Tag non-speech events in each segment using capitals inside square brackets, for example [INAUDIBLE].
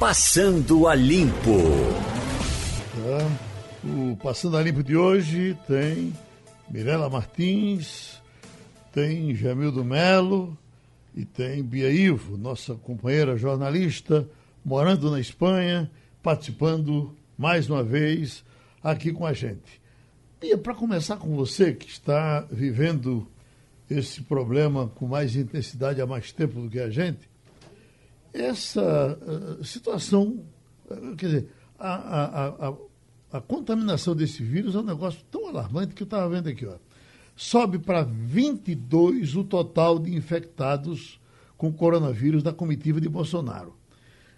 Passando a Limpo. Tá. O Passando a Limpo de hoje tem Mirela Martins, tem Jamildo Melo e tem Bia Ivo, nossa companheira jornalista, morando na Espanha, participando mais uma vez aqui com a gente. Bia, para começar com você, que está vivendo esse problema com mais intensidade há mais tempo do que a gente, essa uh, situação, uh, quer dizer, a, a, a, a, contaminação desse vírus é um negócio tão alarmante que eu estava vendo aqui, ó. Sobe para 22 o total de infectados com coronavírus da comitiva de Bolsonaro.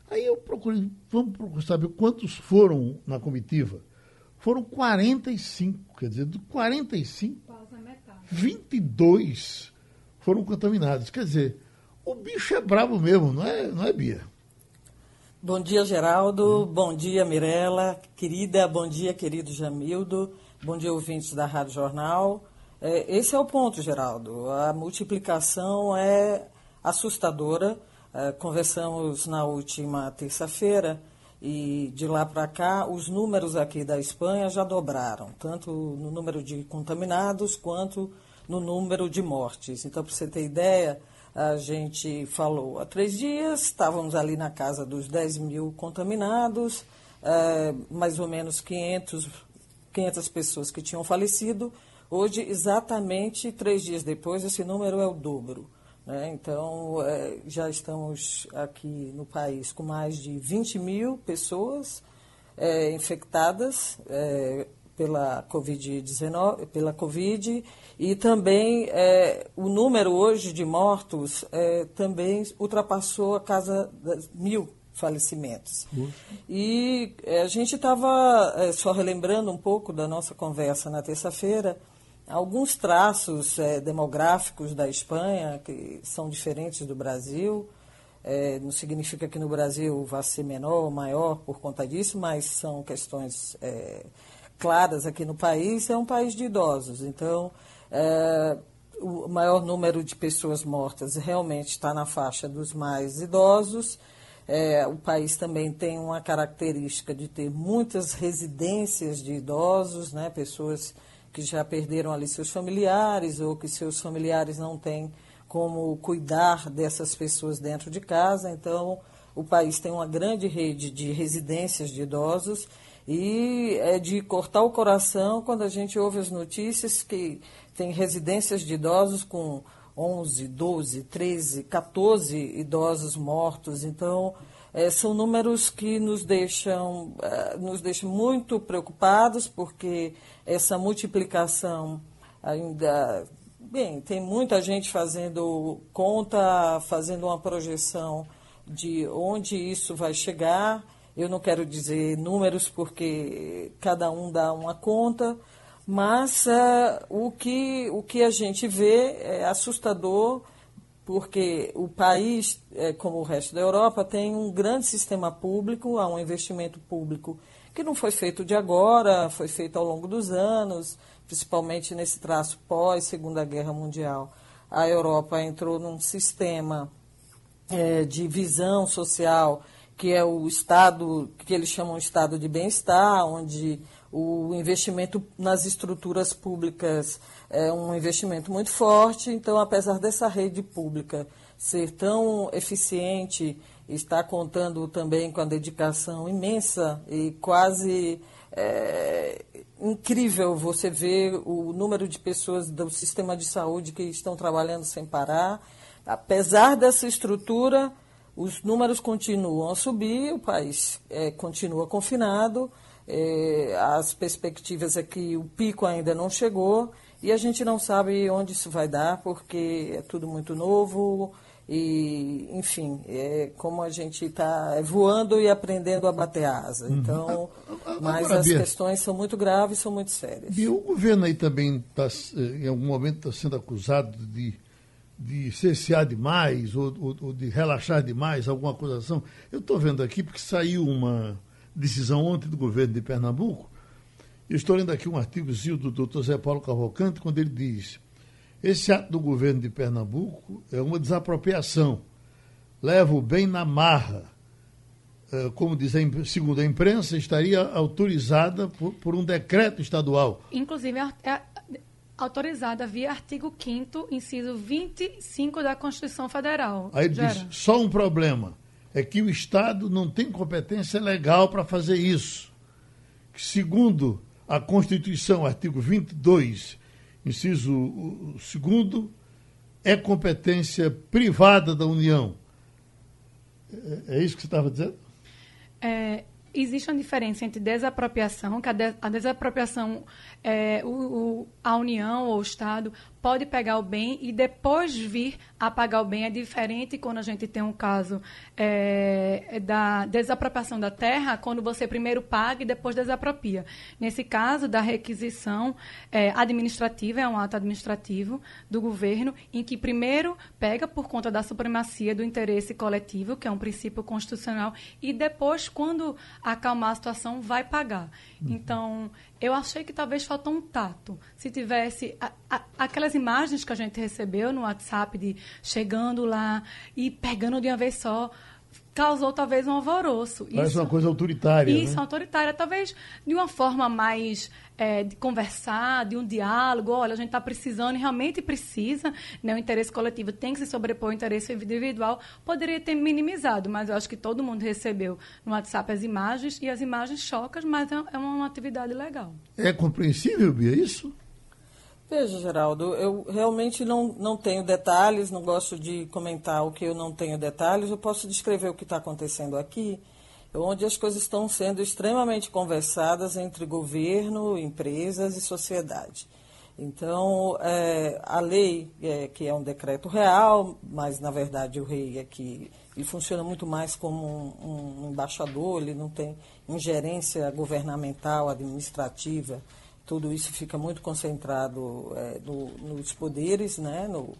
Aí eu procurei, vamos procurar saber quantos foram na comitiva. Foram 45, quer dizer, de 45, 22 foram contaminados. Quer dizer, o bicho é bravo mesmo, não é, não é Bia? Bom dia, Geraldo. Hum. Bom dia, Mirela. Querida, bom dia, querido Jamildo. Bom dia, ouvintes da Rádio Jornal. É, esse é o ponto, Geraldo. A multiplicação é assustadora. É, conversamos na última terça-feira e de lá para cá os números aqui da Espanha já dobraram, tanto no número de contaminados quanto no número de mortes. Então, para você ter ideia, a gente falou há três dias, estávamos ali na casa dos 10 mil contaminados, é, mais ou menos 500, 500 pessoas que tinham falecido. Hoje, exatamente três dias depois, esse número é o dobro. Né? Então, é, já estamos aqui no país com mais de 20 mil pessoas é, infectadas pela Covid-19, pela Covid, e também é, o número hoje de mortos é, também ultrapassou a casa das mil falecimentos. Uhum. E é, a gente estava, é, só relembrando um pouco da nossa conversa na terça-feira, alguns traços é, demográficos da Espanha que são diferentes do Brasil. É, não significa que no Brasil vá ser menor ou maior por conta disso, mas são questões é, claras aqui no país, é um país de idosos. Então, é, o maior número de pessoas mortas realmente está na faixa dos mais idosos. É, o país também tem uma característica de ter muitas residências de idosos, né, pessoas que já perderam ali seus familiares ou que seus familiares não têm como cuidar dessas pessoas dentro de casa. Então, o país tem uma grande rede de residências de idosos e é de cortar o coração quando a gente ouve as notícias que tem residências de idosos com 11, 12, 13, 14 idosos mortos. Então, é, são números que nos deixam, é, nos deixam muito preocupados, porque essa multiplicação ainda. Bem, tem muita gente fazendo conta, fazendo uma projeção de onde isso vai chegar. Eu não quero dizer números porque cada um dá uma conta, mas uh, o, que, o que a gente vê é assustador, porque o país, é, como o resto da Europa, tem um grande sistema público, há um investimento público que não foi feito de agora, foi feito ao longo dos anos, principalmente nesse traço pós-Segunda Guerra Mundial. A Europa entrou num sistema é, de visão social que é o estado, que eles chamam de estado de bem-estar, onde o investimento nas estruturas públicas é um investimento muito forte. Então, apesar dessa rede pública ser tão eficiente, está contando também com a dedicação imensa e quase é, incrível você ver o número de pessoas do sistema de saúde que estão trabalhando sem parar. Apesar dessa estrutura, os números continuam a subir, o país é, continua confinado, é, as perspectivas é que o pico ainda não chegou e a gente não sabe onde isso vai dar, porque é tudo muito novo e, enfim, é como a gente está voando e aprendendo a bater asa. Uhum. Então, mas Agora, as Bia, questões são muito graves, são muito sérias. E o governo aí também está, em algum momento, está sendo acusado de de cessear demais ou, ou, ou, de relaxar demais, alguma acusação. Eu estou vendo aqui porque saiu uma decisão ontem do governo de Pernambuco. Eu estou lendo aqui um artigozinho do doutor Zé Paulo Cavalcante, quando ele diz: esse ato do governo de Pernambuco é uma desapropriação, leva o bem na marra. eh, como diz, a, segundo a imprensa, estaria autorizada por, por um decreto estadual. Inclusive, é, é autorizada via artigo 5 inciso 25 da Constituição Federal. Aí ele diz, só um problema, é que o Estado não tem competência legal para fazer isso. Que, segundo a Constituição, artigo 22, inciso 2 é competência privada da União. É, é isso que você estava dizendo? É, existe uma diferença entre desapropriação, que a, de, a desapropriação, é, o, o, a União ou o Estado pode pegar o bem e depois vir a pagar o bem. É diferente quando a gente tem um caso é, da desapropriação da terra, quando você primeiro paga e depois desapropria. Nesse caso da requisição é, administrativa, é um ato administrativo do governo, em que primeiro pega por conta da supremacia do interesse coletivo, que é um princípio constitucional, e depois, quando acalmar a situação, vai pagar. Uhum. Então, eu achei que talvez faltou um tato. Se tivesse a, a, aquelas imagens que a gente recebeu no WhatsApp de chegando lá e pegando de uma vez só, causou talvez um alvoroço. Parece isso, uma coisa autoritária. Isso, né? autoritária. Talvez de uma forma mais é, de conversar, de um diálogo. Olha, a gente está precisando, e realmente precisa, né? o interesse coletivo tem que se sobrepor ao interesse individual. Poderia ter minimizado, mas eu acho que todo mundo recebeu no WhatsApp as imagens, e as imagens chocam, mas é, é uma atividade legal. É compreensível, Bia, isso? Veja, Geraldo, eu realmente não, não tenho detalhes, não gosto de comentar o que eu não tenho detalhes. Eu posso descrever o que está acontecendo aqui, onde as coisas estão sendo extremamente conversadas entre governo, empresas e sociedade. Então, é, a lei, é, que é um decreto real, mas na verdade o rei aqui ele funciona muito mais como um, um embaixador, ele não tem ingerência governamental, administrativa tudo isso fica muito concentrado é, no, nos poderes, né, no,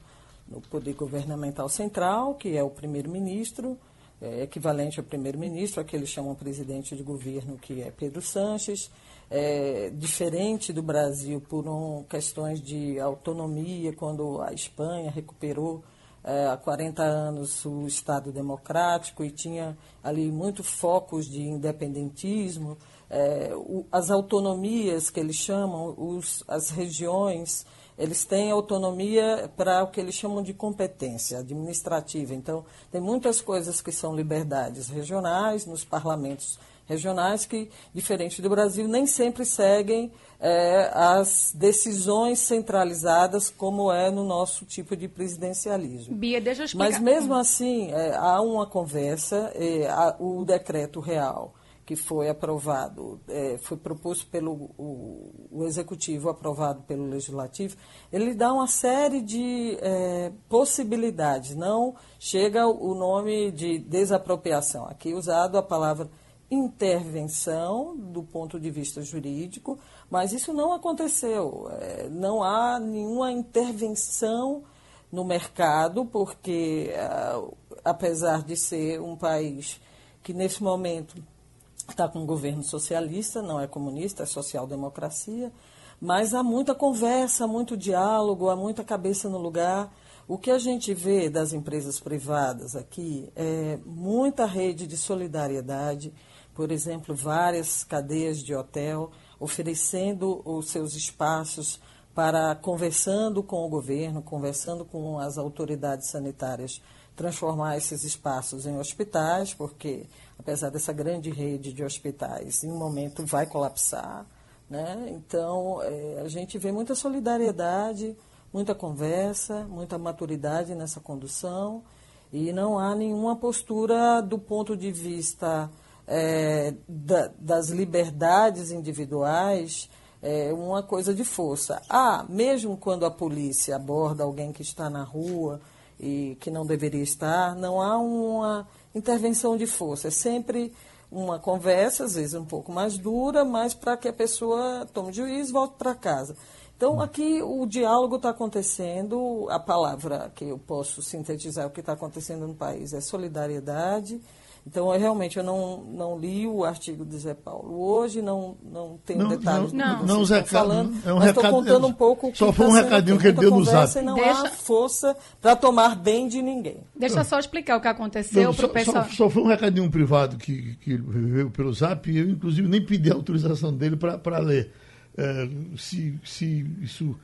no, poder governamental central, que é o primeiro-ministro, é, equivalente ao primeiro-ministro, a que eles chamam presidente de governo, que é Pedro Sanches, é, diferente do Brasil por um, questões de autonomia, quando a Espanha recuperou é, há 40 anos o Estado democrático e tinha ali muito focos de independentismo, é, o, as autonomias que eles chamam, os, as regiões, eles têm autonomia para o que eles chamam de competência administrativa. Então, tem muitas coisas que são liberdades regionais nos parlamentos regionais que, diferente do Brasil, nem sempre seguem é, as decisões centralizadas como é no nosso tipo de presidencialismo. Bia, deixa eu explicar. Mas mesmo assim, é, há uma conversa, é, há o decreto real que foi aprovado, é, foi proposto pelo o, o, executivo, aprovado pelo legislativo, ele dá uma série de é, possibilidades. Não chega o nome de desapropriação. Aqui usado a palavra intervenção do ponto de vista jurídico, mas isso não aconteceu. É, não há nenhuma intervenção no mercado, porque apesar de ser um país que nesse momento está com um governo socialista, não é comunista, é social-democracia, mas há muita conversa, muito diálogo, há muita cabeça no lugar. O que a gente vê das empresas privadas aqui é muita rede de solidariedade, por exemplo, várias cadeias de hotel oferecendo os seus espaços para conversando com o governo, conversando com as autoridades sanitárias, transformar esses espaços em hospitais, porque apesar dessa grande rede de hospitais, em um momento vai colapsar. Né? Então, é, a gente vê muita solidariedade, muita conversa, muita maturidade nessa condução e não há nenhuma postura do ponto de vista é, da, das liberdades individuais, é, uma coisa de força. Ah, mesmo quando a polícia aborda alguém que está na rua e que não deveria estar, não há uma intervenção de força. É sempre uma conversa, às vezes um pouco mais dura, mas para que a pessoa tome juízo e volte para casa. Então, aqui o diálogo está acontecendo, a palavra que eu posso sintetizar o que está acontecendo no país é solidariedade, Então, eu, realmente, eu não, não li o artigo de Zé Paulo. Hoje não, não tenho não, detalhes não, do que não, Zé falando, é um mas estou contando um pouco o que Só foi um recadinho que ele deu no zap. não Deixa... há força para tomar bem de ninguém. Deixa só explicar o que aconteceu para o pessoal. Só, só, foi um recadinho privado que, que veio pelo zap e eu, inclusive, nem pedi a autorização dele para ler. É, se, se isso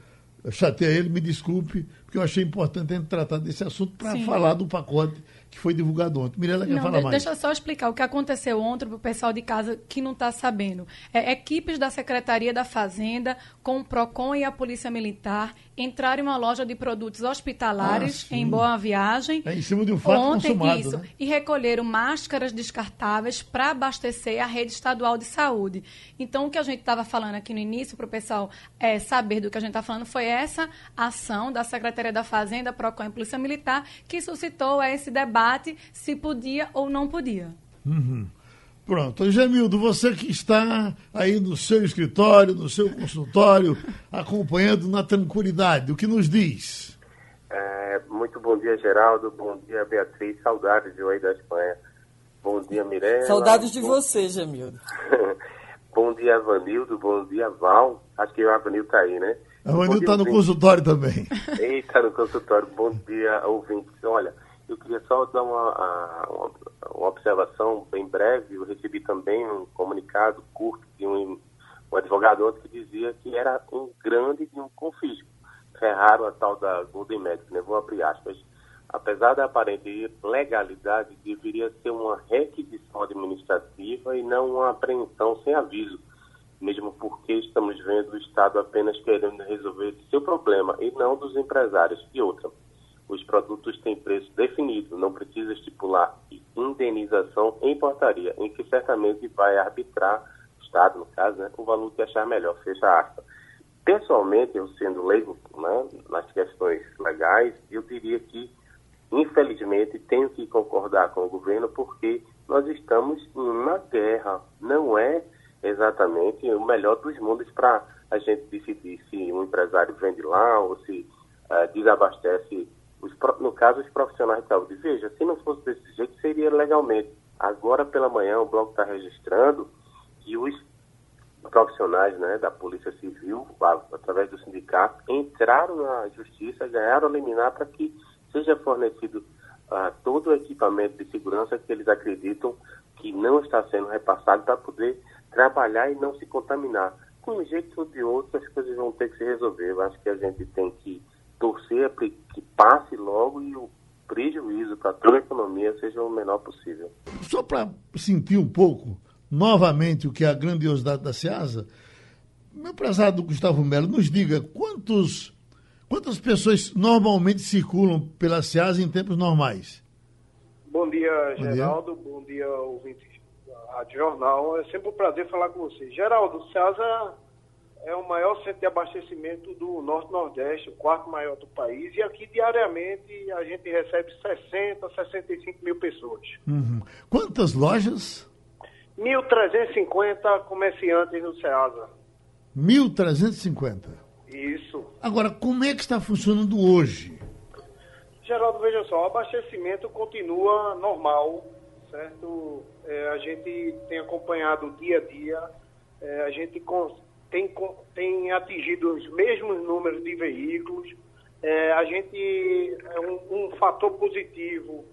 chateia ele, me desculpe, porque eu achei importante a gente tratar desse assunto para falar do pacote que foi divulgado ontem. Mirela quer não, falar mais. Deixa eu só explicar o que aconteceu ontem para o pessoal de casa que não está sabendo. É, equipes da Secretaria da Fazenda, com o PROCON e a Polícia Militar, entraram em uma loja de produtos hospitalares ah, em Boa Viagem. É, em cima de um fato ontem, consumado, isso, né? E recolheram máscaras descartáveis para abastecer a rede estadual de saúde. Então, o que a gente estava falando aqui no início, para o pessoal é, saber do que a gente está falando, foi essa ação da Secretaria da Fazenda, PROCON e Polícia Militar, que suscitou esse debate se podia ou não podia. Uhum. Pronto. Gemildo, você que está aí no seu escritório, no seu consultório, acompanhando na tranquilidade, o que nos diz? É, muito bom dia, Geraldo. Bom dia, Beatriz. Saudades de aí da Espanha. Bom dia, Mirella. Saudades de bom... você, Gemildo. [LAUGHS] bom dia, Vanildo. Bom dia, Val. Acho que o Avanildo está aí, né? A Vanildo está no consultório também. [LAUGHS] Eita, no consultório. Bom dia, ouvintes. Olha, eu queria só dar uma, uma, observação bem breve. Eu recebi também um comunicado curto de um, um advogado que dizia que era um grande de um confisco. Ferraram a tal da Golden Medic, né? Vou abrir aspas. Apesar da aparente legalidade, deveria ser uma requisição administrativa e não uma apreensão sem aviso, mesmo porque estamos vendo o Estado apenas querendo resolver seu problema e não dos empresários. E outra, os produtos têm preço definido, não precisa estipular indenização em portaria, em que certamente vai arbitrar, o Estado, no caso, né, o valor que achar melhor, fecha aspas. Pessoalmente, eu sendo leigo né, nas questões legais, eu diria que, infelizmente, tenho que concordar com o governo, porque nós estamos em uma guerra. Não é exatamente o melhor dos mundos para a gente decidir se um empresário vende lá ou se uh, desabastece os, no caso, os profissionais de saúde. Veja, se não fosse desse jeito, seria legalmente. Agora pela manhã, o bloco está registrando que os profissionais né, da Polícia Civil, através do sindicato, entraram na justiça, ganharam liminar para que seja fornecido uh, todo o equipamento de segurança que eles acreditam que não está sendo repassado para poder trabalhar e não se contaminar. Com um jeito ou de outro, as coisas vão ter que se resolver. Eu acho que a gente tem que torcer para que passe logo e o prejuízo para toda a economia seja o menor possível. Só para sentir um pouco, novamente, o que é a grandiosidade da SEASA, meu prezado Gustavo Melo, nos diga quantos, quantas pessoas normalmente circulam pela SEASA em tempos normais? Bom dia, Bom Geraldo. Dia. Bom dia, ouvintes da Rádio Jornal. É sempre um prazer falar com você. Geraldo, SEASA é o maior centro de abastecimento do Norte-Nordeste, o quarto maior do país, e aqui diariamente a gente recebe 60, 65 mil pessoas. Uhum. Quantas lojas? 1.350 comerciantes no SEASA. 1.350? Isso. Agora, como é que está funcionando hoje? Geraldo, veja só, o abastecimento continua normal, certo? É, a gente tem acompanhado dia a dia, é, a gente tem, tem atingido os mesmos números de veículos. É, a gente, é um, um, fator positivo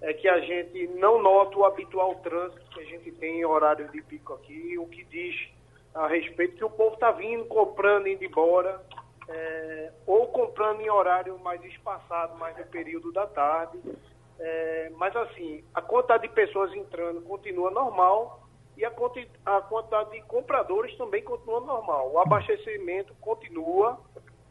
é que a gente não nota o habitual trânsito que a gente tem em horários de pico aqui, o que diz a respeito que o povo está vindo, comprando, indo embora, é, ou comprando em horário mais espaçado, mais no período da tarde. É, mas assim, a quantidade de pessoas entrando continua normal, e a, a quantidade de compradores também continua normal. O abastecimento continua,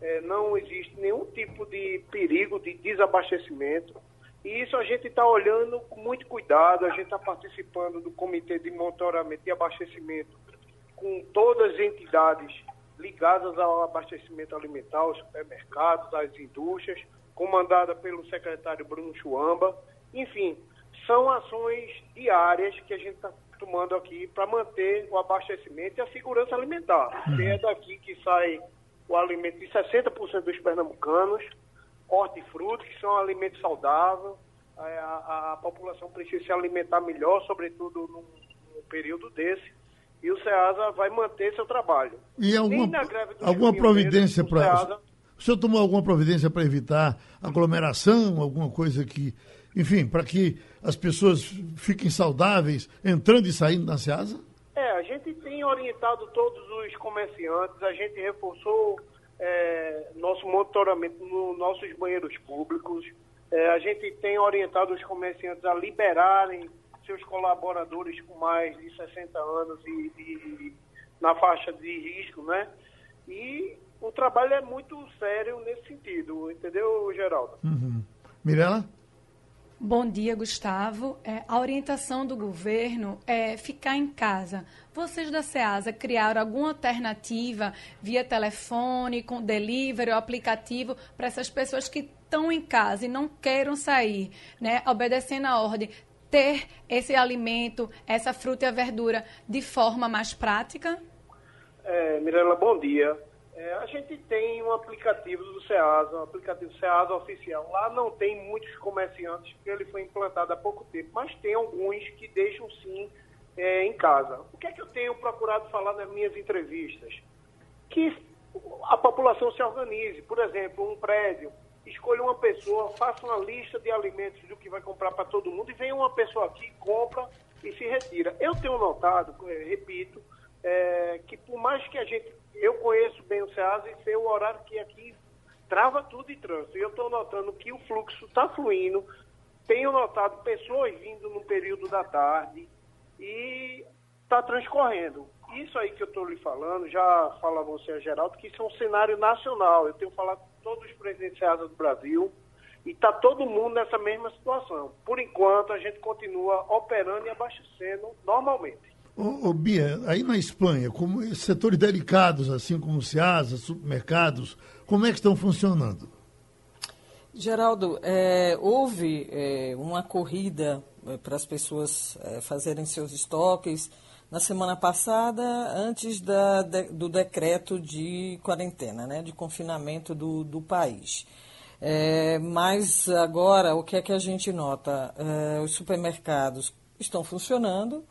é, não existe nenhum tipo de perigo de desabastecimento. E isso a gente está olhando com muito cuidado, a gente está participando do Comitê de Monitoramento e Abastecimento com todas as entidades ligadas ao abastecimento alimentar, os supermercados, as indústrias, comandada pelo secretário Bruno Chuamba. Enfim, são ações diárias que a gente está tomando aqui para manter o abastecimento e a segurança alimentar. Uhum. é daqui que sai o alimento de 60% dos pernambucanos, hortifruti, que são alimentos saudáveis, a, a, a população precisa se alimentar melhor, sobretudo num, num período desse e o SEASA vai manter seu trabalho. E alguma, alguma providência para. O senhor tomou alguma providência para evitar aglomeração, alguma coisa que. Enfim, para que as pessoas fiquem saudáveis entrando e saindo na SEASA? É, a gente tem orientado todos os comerciantes, a gente reforçou é, nosso monitoramento nos nossos banheiros públicos, é, a gente tem orientado os comerciantes a liberarem seus colaboradores com mais de 60 anos e, e na faixa de risco, né? E o trabalho é muito sério nesse sentido, entendeu, Geraldo? Uhum. Mirela? Bom dia, Gustavo. É, a orientação do governo é ficar em casa. Vocês da SEASA criaram alguma alternativa via telefone, com delivery ou aplicativo para essas pessoas que estão em casa e não queiram sair, né, obedecendo a ordem? ter esse alimento, essa fruta e a verdura de forma mais prática? É, Mirela, bom dia. É, a gente tem um aplicativo do SEASA, um aplicativo SEASA oficial. Lá não tem muitos comerciantes, porque ele foi implantado há pouco tempo, mas tem alguns que deixam sim é, em casa. O que é que eu tenho procurado falar nas minhas entrevistas? Que a população se organize. Por exemplo, um prédio escolha uma pessoa, faça uma lista de alimentos do que vai comprar para todo mundo e venha uma pessoa aqui, compra e se retira. Eu tenho notado, eh, repito, é, que por mais que a gente. Eu conheço bem o SEAS e sei o horário que aqui trava tudo e trânsito. E eu estou notando que o fluxo está fluindo. Tenho notado pessoas vindo no período da tarde e está transcorrendo. Isso aí que eu estou lhe falando, já fala você, Geraldo, que isso é um cenário nacional. Eu tenho falado todos os presidentes do Brasil, e está todo mundo nessa mesma situação. Por enquanto, a gente continua operando e abastecendo normalmente. Ô, ô Bia, aí na Espanha, como setores delicados, assim como SEASA, supermercados, como é que estão funcionando? Geraldo, é, houve é, uma corrida é, para as pessoas é, fazerem seus estoques na semana passada, antes da, de, do decreto de quarentena, né, de confinamento do, do país. É, mas agora, o que é que a gente nota? É, os supermercados estão funcionando,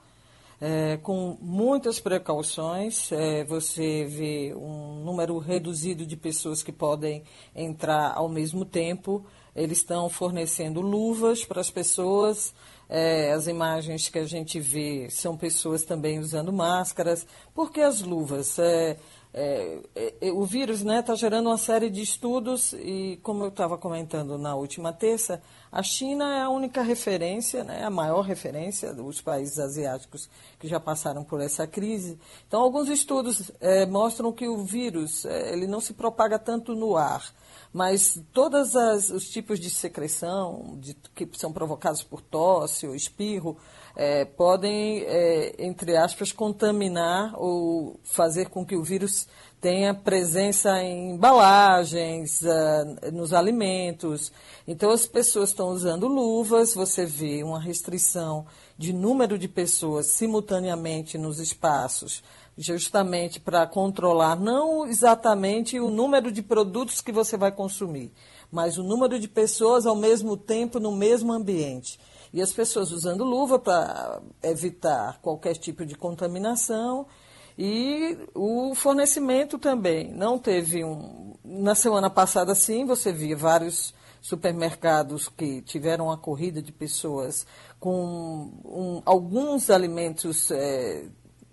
é, com muitas precauções. É, você vê um número reduzido de pessoas que podem entrar ao mesmo tempo. Eles estão fornecendo luvas para as pessoas. É, as imagens que a gente vê são pessoas também usando máscaras. Por que as luvas? É, é, é o vírus está né, tá gerando uma série de estudos e, como eu estava comentando na última terça, a China é a única referência, né, a maior referência dos países asiáticos que já passaram por essa crise. Então, alguns estudos é, mostram que o vírus é, ele não se propaga tanto no ar mas todos os tipos de secreção de, que são provocados por tosse ou espirro é, podem, entre aspas, contaminar ou fazer com que o vírus tenha presença em embalagens, uh, nos alimentos. Então, as pessoas estão usando luvas, você vê uma restrição de número de pessoas simultaneamente nos espaços justamente para controlar não exatamente o número de produtos que você vai consumir, mas o número de pessoas ao mesmo tempo no mesmo ambiente. E as pessoas usando luva para evitar qualquer tipo de contaminação e o fornecimento também. Não teve um. Na semana passada, sim, você via vários supermercados que tiveram uma corrida de pessoas com um, alguns alimentos. É,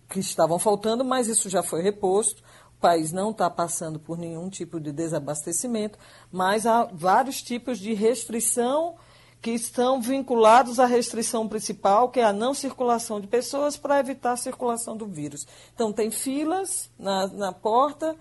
que estavam faltando, mas isso já foi reposto. O país não está passando por nenhum tipo de desabastecimento, mas há vários tipos de restrição que estão vinculados à restrição principal, que é a não circulação de pessoas para evitar a circulação do vírus. Então, tem filas na, na porta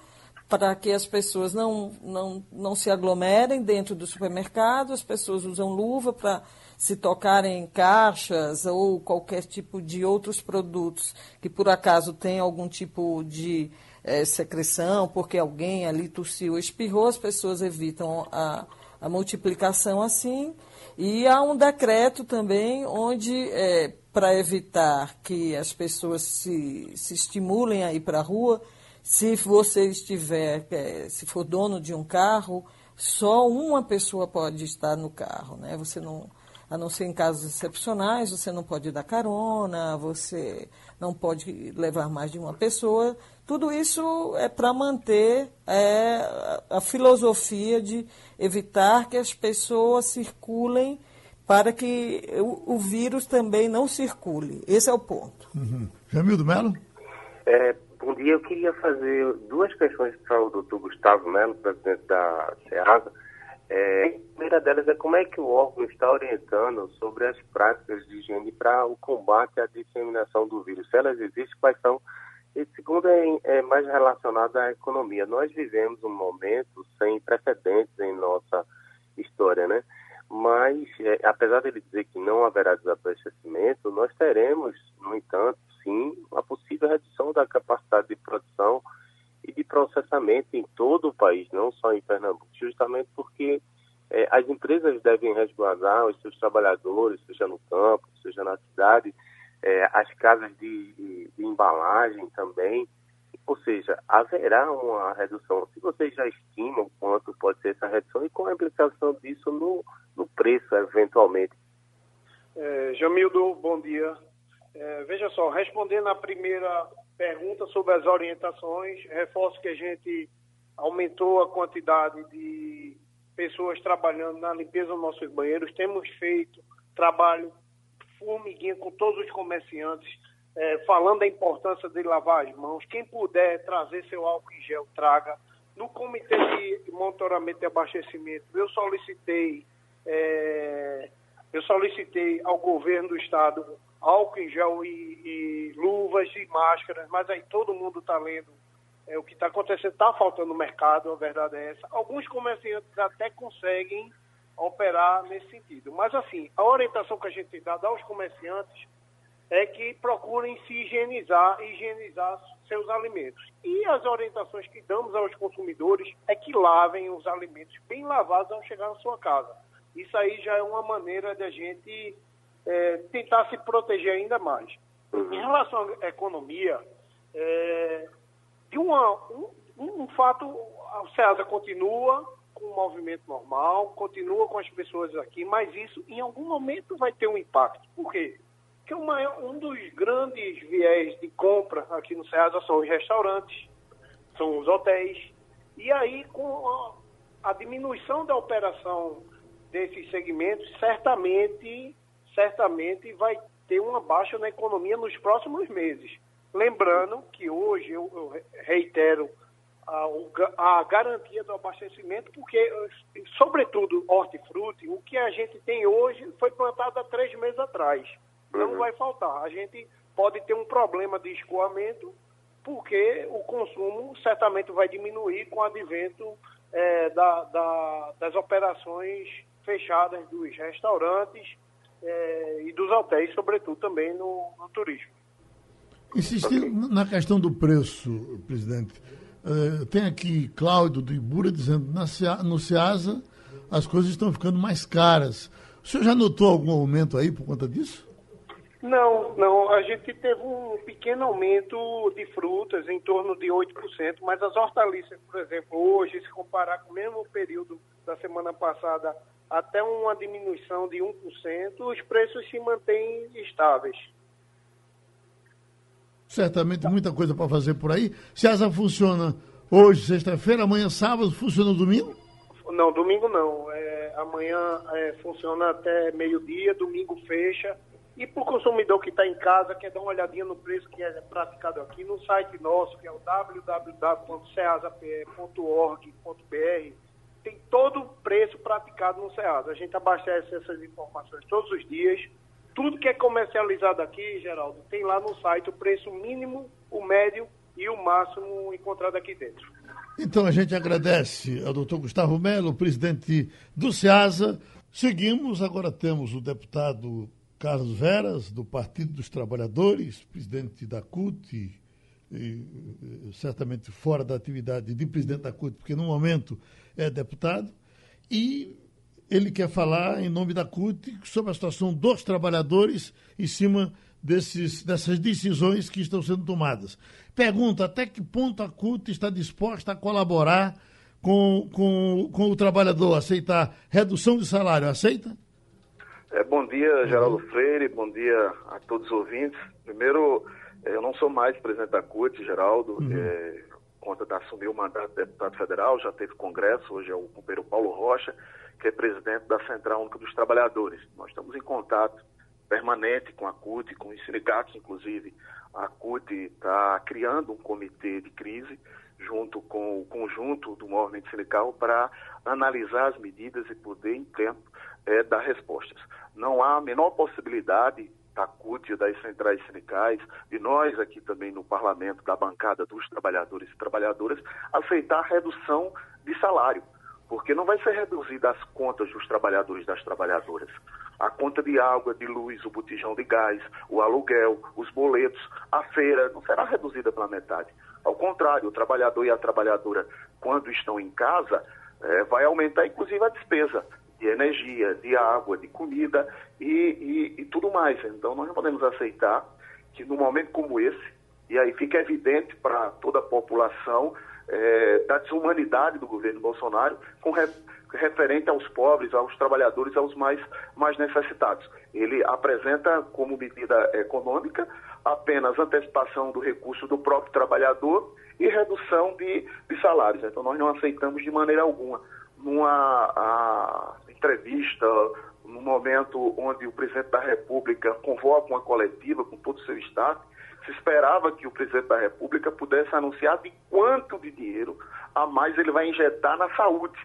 para que as pessoas não, não, não se aglomerem dentro do supermercado, as pessoas usam luva para se tocarem em caixas ou qualquer tipo de outros produtos que por acaso tem algum tipo de é, secreção, porque alguém ali tossiu ou espirrou, as pessoas evitam a, a multiplicação assim. E há um decreto também onde, é, para evitar que as pessoas se, se estimulem a ir para a rua, se você estiver, é, se for dono de um carro, só uma pessoa pode estar no carro, né? Você não, a não ser em casos excepcionais, você não pode dar carona, você não pode levar mais de uma pessoa. Tudo isso é para manter é, a filosofia de evitar que as pessoas circulem para que o, o vírus também não circule. Esse é o ponto. Uhum. Jamildo Melo? É, bom dia. Eu queria fazer duas questões para o doutor Gustavo Melo, presidente da SEASA. É, a primeira delas é como é que o órgão está orientando sobre as práticas de higiene para o combate à disseminação do vírus. Se elas existem, quais são? E segundo é, é mais relacionado à economia. Nós vivemos um momento sem precedentes em nossa história, né? mas é, apesar dele dizer que não haverá desabastecimento, nós teremos, no entanto, sim, a possível redução da capacidade de produção e de processamento em todo o país, não só em Pernambuco, justamente porque é, as empresas devem resguardar os seus trabalhadores, seja no campo, seja na cidade, é, as casas de, de, embalagem também, ou seja, haverá uma redução. Se vocês já estimam quanto pode ser essa redução e qual a implicação disso no, no preço, eventualmente? É, Jamildo, bom dia. É, veja só, respondendo à primeira pergunta sobre as orientações, reforço que a gente aumentou a quantidade de pessoas trabalhando na limpeza dos nossos banheiros. Temos feito trabalho formiguinha com todos os comerciantes é, falando da importância de lavar as mãos. Quem puder trazer seu álcool em gel, traga. No comitê de monitoramento e abastecimento, eu solicitei, é, eu solicitei ao governo do estado álcool em gel e, e luvas e máscaras, mas aí todo mundo está lendo é, o que está acontecendo, está faltando no mercado, a verdade é essa. Alguns comerciantes até conseguem operar nesse sentido. Mas assim, a orientação que a gente tem dado aos comerciantes é que procurem se higienizar, higienizar seus alimentos. E as orientações que damos aos consumidores é que lavem os alimentos bem lavados ao chegar na sua casa. Isso aí já é uma maneira de a gente é, tentar se proteger ainda mais. Em relação à economia, é, de uma, um, um fato, a CEASA continua com o movimento normal, continua com as pessoas aqui, mas isso em algum momento vai ter um impacto. Por quê? que uma, um dos grandes viés de compra aqui no Ceasa são os restaurantes, são os hotéis. E aí, com a, a diminuição da operação desses segmentos, certamente, certamente vai ter uma baixa na economia nos próximos meses. Lembrando que hoje eu, eu reitero a, a, garantia do abastecimento, porque, sobretudo, hortifruti, o que a gente tem hoje foi plantado há três meses atrás não uhum. vai faltar. A gente pode ter um problema de escoamento, porque o consumo certamente vai diminuir com o advento é, da, da, das operações fechadas dos restaurantes é, e dos hotéis, sobretudo também no, no turismo. Insistindo okay. na questão do preço, presidente, uh, tem aqui Cláudio do Ibura dizendo no Ceasa as coisas estão ficando mais caras. O senhor já notou algum aumento aí por conta disso? Não, não. A gente teve um pequeno aumento de frutas, em torno de 8%, mas as hortaliças, por exemplo, hoje, se comparar com o mesmo período da semana passada, até uma diminuição de 1%, os preços se mantêm estáveis. Certamente muita coisa para fazer por aí. Se asa funciona hoje, sexta-feira, amanhã, sábado, funciona domingo? Não, domingo não. É, amanhã é, funciona até meio-dia, domingo fecha e para o consumidor que está em casa, quer dar uma olhadinha no preço que é praticado aqui, no site nosso, que é o www.ceasa.org.br, tem todo o preço praticado no Ceasa. A gente abastece essas informações todos os dias. Tudo que é comercializado aqui, Geraldo, tem lá no site o preço mínimo, o médio e o máximo encontrado aqui dentro. Então a gente agradece ao doutor Gustavo Melo, presidente do SEASA. Seguimos, agora temos o deputado Carlos Veras, do Partido dos Trabalhadores, presidente da CUT, e, certamente fora da atividade de presidente da CUT, porque no momento é deputado, e ele quer falar em nome da CUT sobre a situação dos trabalhadores em cima desses, dessas decisões que estão sendo tomadas. Pergunta até que ponto a CUT está disposta a colaborar com, com, com o trabalhador, aceitar redução de salário, aceita? É, bom dia, Geraldo Freire, bom dia a todos os ouvintes. Primeiro, é, eu não sou mais presidente da CUT, Geraldo, uhum. é, conta de assumir o mandato de deputado federal, já teve congresso, hoje é o companheiro Paulo Rocha, que é presidente da Central Única dos Trabalhadores. Nós estamos em contato permanente com a CUT, com os sindicatos, inclusive. A CUT está criando um comitê de crise junto com o conjunto do movimento sindical para analisar as medidas e poder, em tempo, é, dar respostas. Não há a menor possibilidade da CUT, das centrais sindicais, de nós aqui também no parlamento, da bancada dos trabalhadores e trabalhadoras, aceitar a redução de salário, porque não vai ser reduzida as contas dos trabalhadores e das trabalhadoras. A conta de água, de luz, o botijão de gás, o aluguel, os boletos, a feira, não será reduzida pela metade. Ao contrário, o trabalhador e a trabalhadora, quando estão em casa, é, vai aumentar inclusive a despesa de energia, de água, de comida e, e, e tudo mais. Então, nós não podemos aceitar que num momento como esse, e aí fica evidente para toda a população é, da desumanidade do governo Bolsonaro com re, referente aos pobres, aos trabalhadores, aos mais, mais necessitados. Ele apresenta como medida econômica apenas antecipação do recurso do próprio trabalhador e redução de, de salários. Então, nós não aceitamos de maneira alguma. Numa entrevista, no momento onde o presidente da República convoca uma coletiva com todo o seu Estado, se esperava que o presidente da República pudesse anunciar de quanto de dinheiro a mais ele vai injetar na saúde,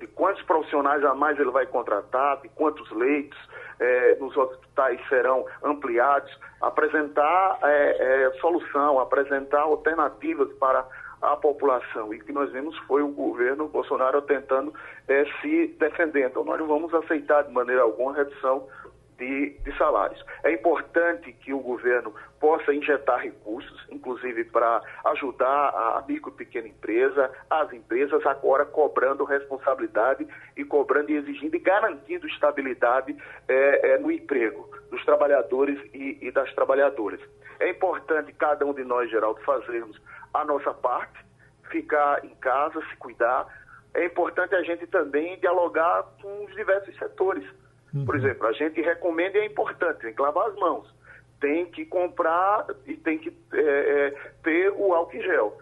de quantos profissionais a mais ele vai contratar, de quantos leitos eh, nos hospitais serão ampliados, apresentar eh, eh, solução, apresentar alternativas para a população. E o que nós vimos foi o governo Bolsonaro tentando é, se defender. Então, nós não vamos aceitar de maneira alguma redução de, de, salários. É importante que o governo possa injetar recursos, inclusive para ajudar a micro e pequena empresa, as empresas agora cobrando responsabilidade e cobrando e exigindo e garantindo estabilidade é, é, no emprego dos trabalhadores e, e das trabalhadoras. É importante cada um de nós, Geraldo, fazermos a nossa parte, ficar em casa, se cuidar. É importante a gente também dialogar com os diversos setores. Uhum. Por exemplo, a gente recomenda e é importante, tem que lavar as mãos, tem que comprar e tem que é, é, ter o álcool em gel.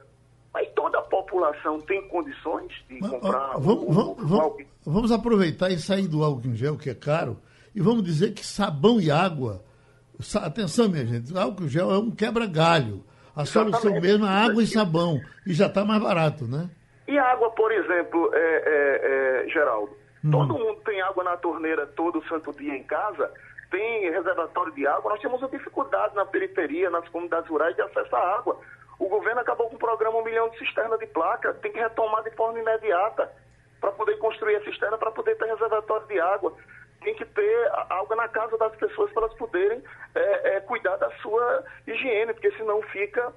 Mas toda a população tem condições de comprar vamos, o, vamos, o álcool Vamos aproveitar e sair do álcool em gel, que é caro, e vamos dizer que sabão e água. Atenção, minha gente, álcool em gel é um quebra-galho. A solução mesmo é água e sabão. E já está mais barato, né? E água, por exemplo, é, é, é, Geraldo? Hum. Todo mundo tem água na torneira todo santo dia em casa, tem reservatório de água. Nós temos uma dificuldade na periferia, nas comunidades rurais, de acesso à água. O governo acabou com o programa Um Milhão de Cisterna de Placa, tem que retomar de forma imediata para poder construir a cisterna, para poder ter reservatório de água tem que ter água na casa das pessoas para elas poderem é, é, cuidar da sua higiene, porque senão fica,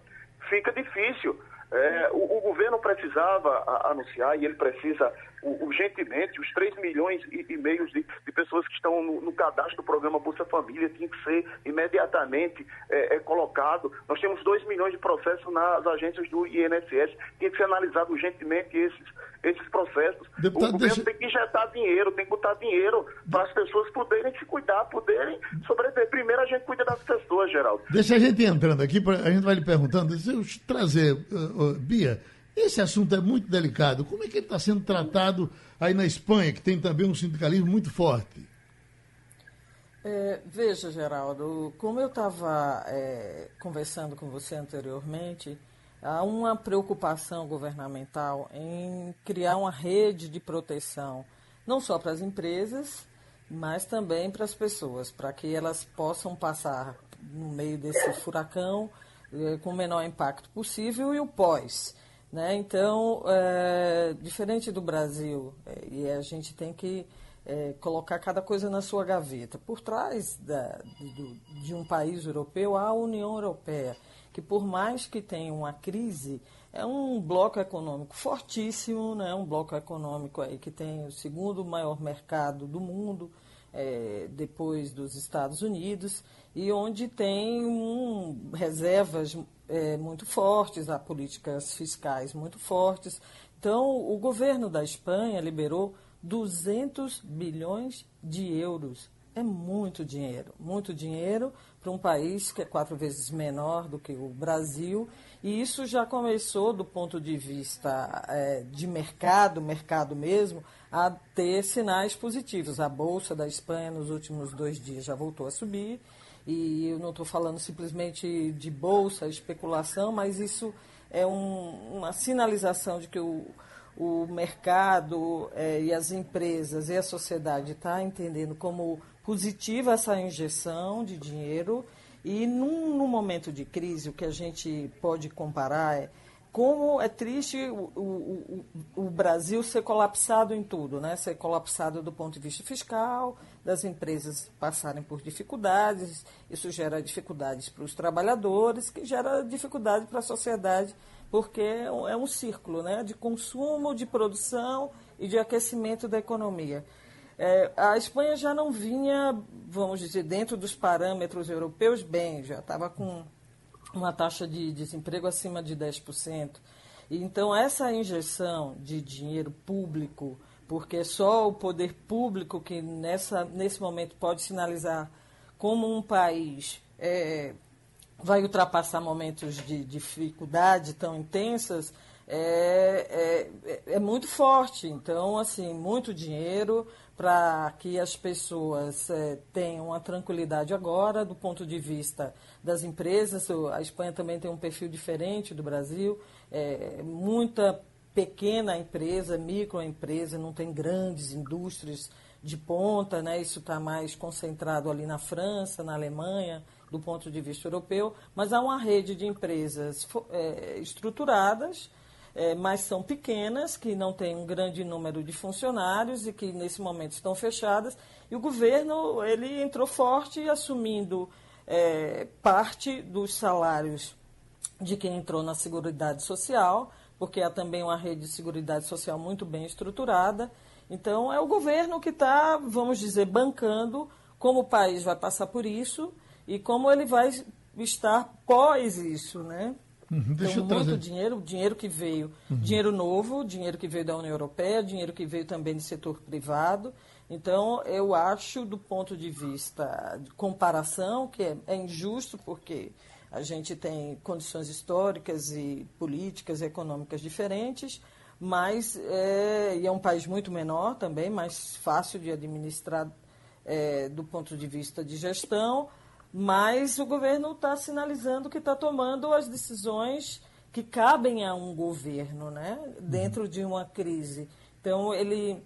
fica difícil. É, o, o, governo precisava anunciar, e ele precisa urgentemente, os 3 milhões e, e meio de, de, pessoas que estão no, no, cadastro do programa Bolsa Família tem que ser imediatamente é, é, colocado. Nós temos 2 milhões de processos nas agências do INSS, tem que ser analisado urgentemente esses, esses processos. Deputado, o governo deixa... tem que injetar dinheiro, tem que botar dinheiro para as pessoas poderem se cuidar, poderem sobreviver. Primeiro a gente cuida das pessoas, Geraldo. Deixa a gente entrando aqui, a gente vai lhe perguntando, se eu trazer, uh, uh, Bia, esse assunto é muito delicado. Como é que ele está sendo tratado aí na Espanha, que tem também um sindicalismo muito forte? É, veja, Geraldo, como eu estava é, conversando com você anteriormente, há uma preocupação governamental em criar uma rede de proteção, não só para as empresas, mas também para as pessoas, para que elas possam passar no meio desse furacão é, com o menor impacto possível e o pós. Né? Então, é, diferente do Brasil, é, e a gente tem que é, colocar cada coisa na sua gaveta. Por trás da, do, de um país europeu, há a União Europeia, que por mais que tenha uma crise, é um bloco econômico fortíssimo, né? um bloco econômico aí que tem o segundo maior mercado do mundo, é, depois dos Estados Unidos, e onde tem um, reservas é, muito fortes, há políticas fiscais muito fortes. Então, o governo da Espanha liberou 200 bilhões de euros É muito dinheiro, muito dinheiro para um país que é quatro vezes menor do que o Brasil. E isso já começou, do ponto de vista é, de mercado, mercado mesmo, a ter sinais positivos. A Bolsa da Espanha, nos últimos dois dias, já voltou a subir. E eu não estou falando simplesmente de bolsa, especulação, mas isso é um, uma sinalização de que o, o mercado é, e as empresas e a sociedade está entendendo como positiva essa injeção de dinheiro e num, num, momento de crise o que a gente pode comparar é como é triste o, o, o, Brasil ser colapsado em tudo, né? ser colapsado do ponto de vista fiscal, das empresas passarem por dificuldades, isso gera dificuldades para os trabalhadores, que gera dificuldade para a sociedade, porque é um, é um círculo né? de consumo, de produção e de aquecimento da economia. É, a Espanha já não vinha, vamos dizer, dentro dos parâmetros europeus bem, já estava com uma taxa de desemprego acima de 10%. Então, essa injeção de dinheiro público, porque só o poder público que nessa, nesse momento pode sinalizar como um país é, vai ultrapassar momentos de dificuldade tão intensas, é, é, é, muito forte. Então, assim, muito dinheiro para que as pessoas é, tenham a tranquilidade agora, do ponto de vista das empresas. A Espanha também tem um perfil diferente do Brasil, é, muita pequena empresa, microempresa, não tem grandes indústrias de ponta, né? isso está mais concentrado ali na França, na Alemanha, do ponto de vista europeu, mas há uma rede de empresas é, estruturadas é, mas são pequenas, que não têm um grande número de funcionários e que nesse momento estão fechadas. E o governo ele entrou forte, assumindo é, parte dos salários de quem entrou na Seguridade Social, porque há também uma rede de Seguridade Social muito bem estruturada. Então, é o governo que está, vamos dizer, bancando como o país vai passar por isso e como ele vai estar pós isso, né? Uhum, deixa então, muito dinheiro, dinheiro que veio, uhum. dinheiro novo, dinheiro que veio da União Europeia, dinheiro que veio também do setor privado. Então, eu acho, do ponto de vista de comparação, que é, é injusto, porque a gente tem condições históricas e políticas e econômicas diferentes, mas é, e é um país muito menor também, mais fácil de administrar é, do ponto de vista de gestão, mas o governo está sinalizando que está tomando as decisões que cabem a um governo, né? Dentro de uma crise. Então ele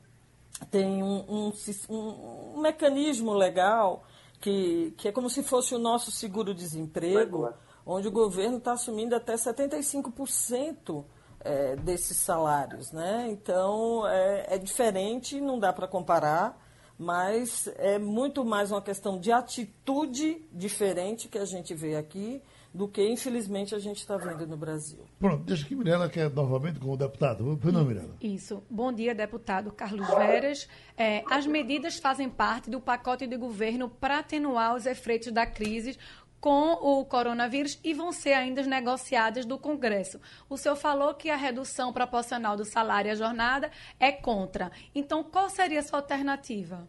tem um, um, um, um mecanismo legal que, que é como se fosse o nosso seguro-desemprego, onde o governo está assumindo até 75% é, desses salários, né? Então é, é diferente, não dá para comparar mas é muito mais uma questão de atitude diferente que a gente vê aqui do que, infelizmente, a gente está vendo no Brasil. Pronto, deixa que Mirella quer novamente com o deputado. Pois não, Mirella? Isso. Bom dia, deputado Carlos Veras. É, as medidas fazem parte do pacote de governo para atenuar os efeitos da crise com o coronavírus e vão ser ainda negociadas do Congresso. O senhor falou que a redução proporcional do salário à jornada é contra. Então, qual seria a sua alternativa?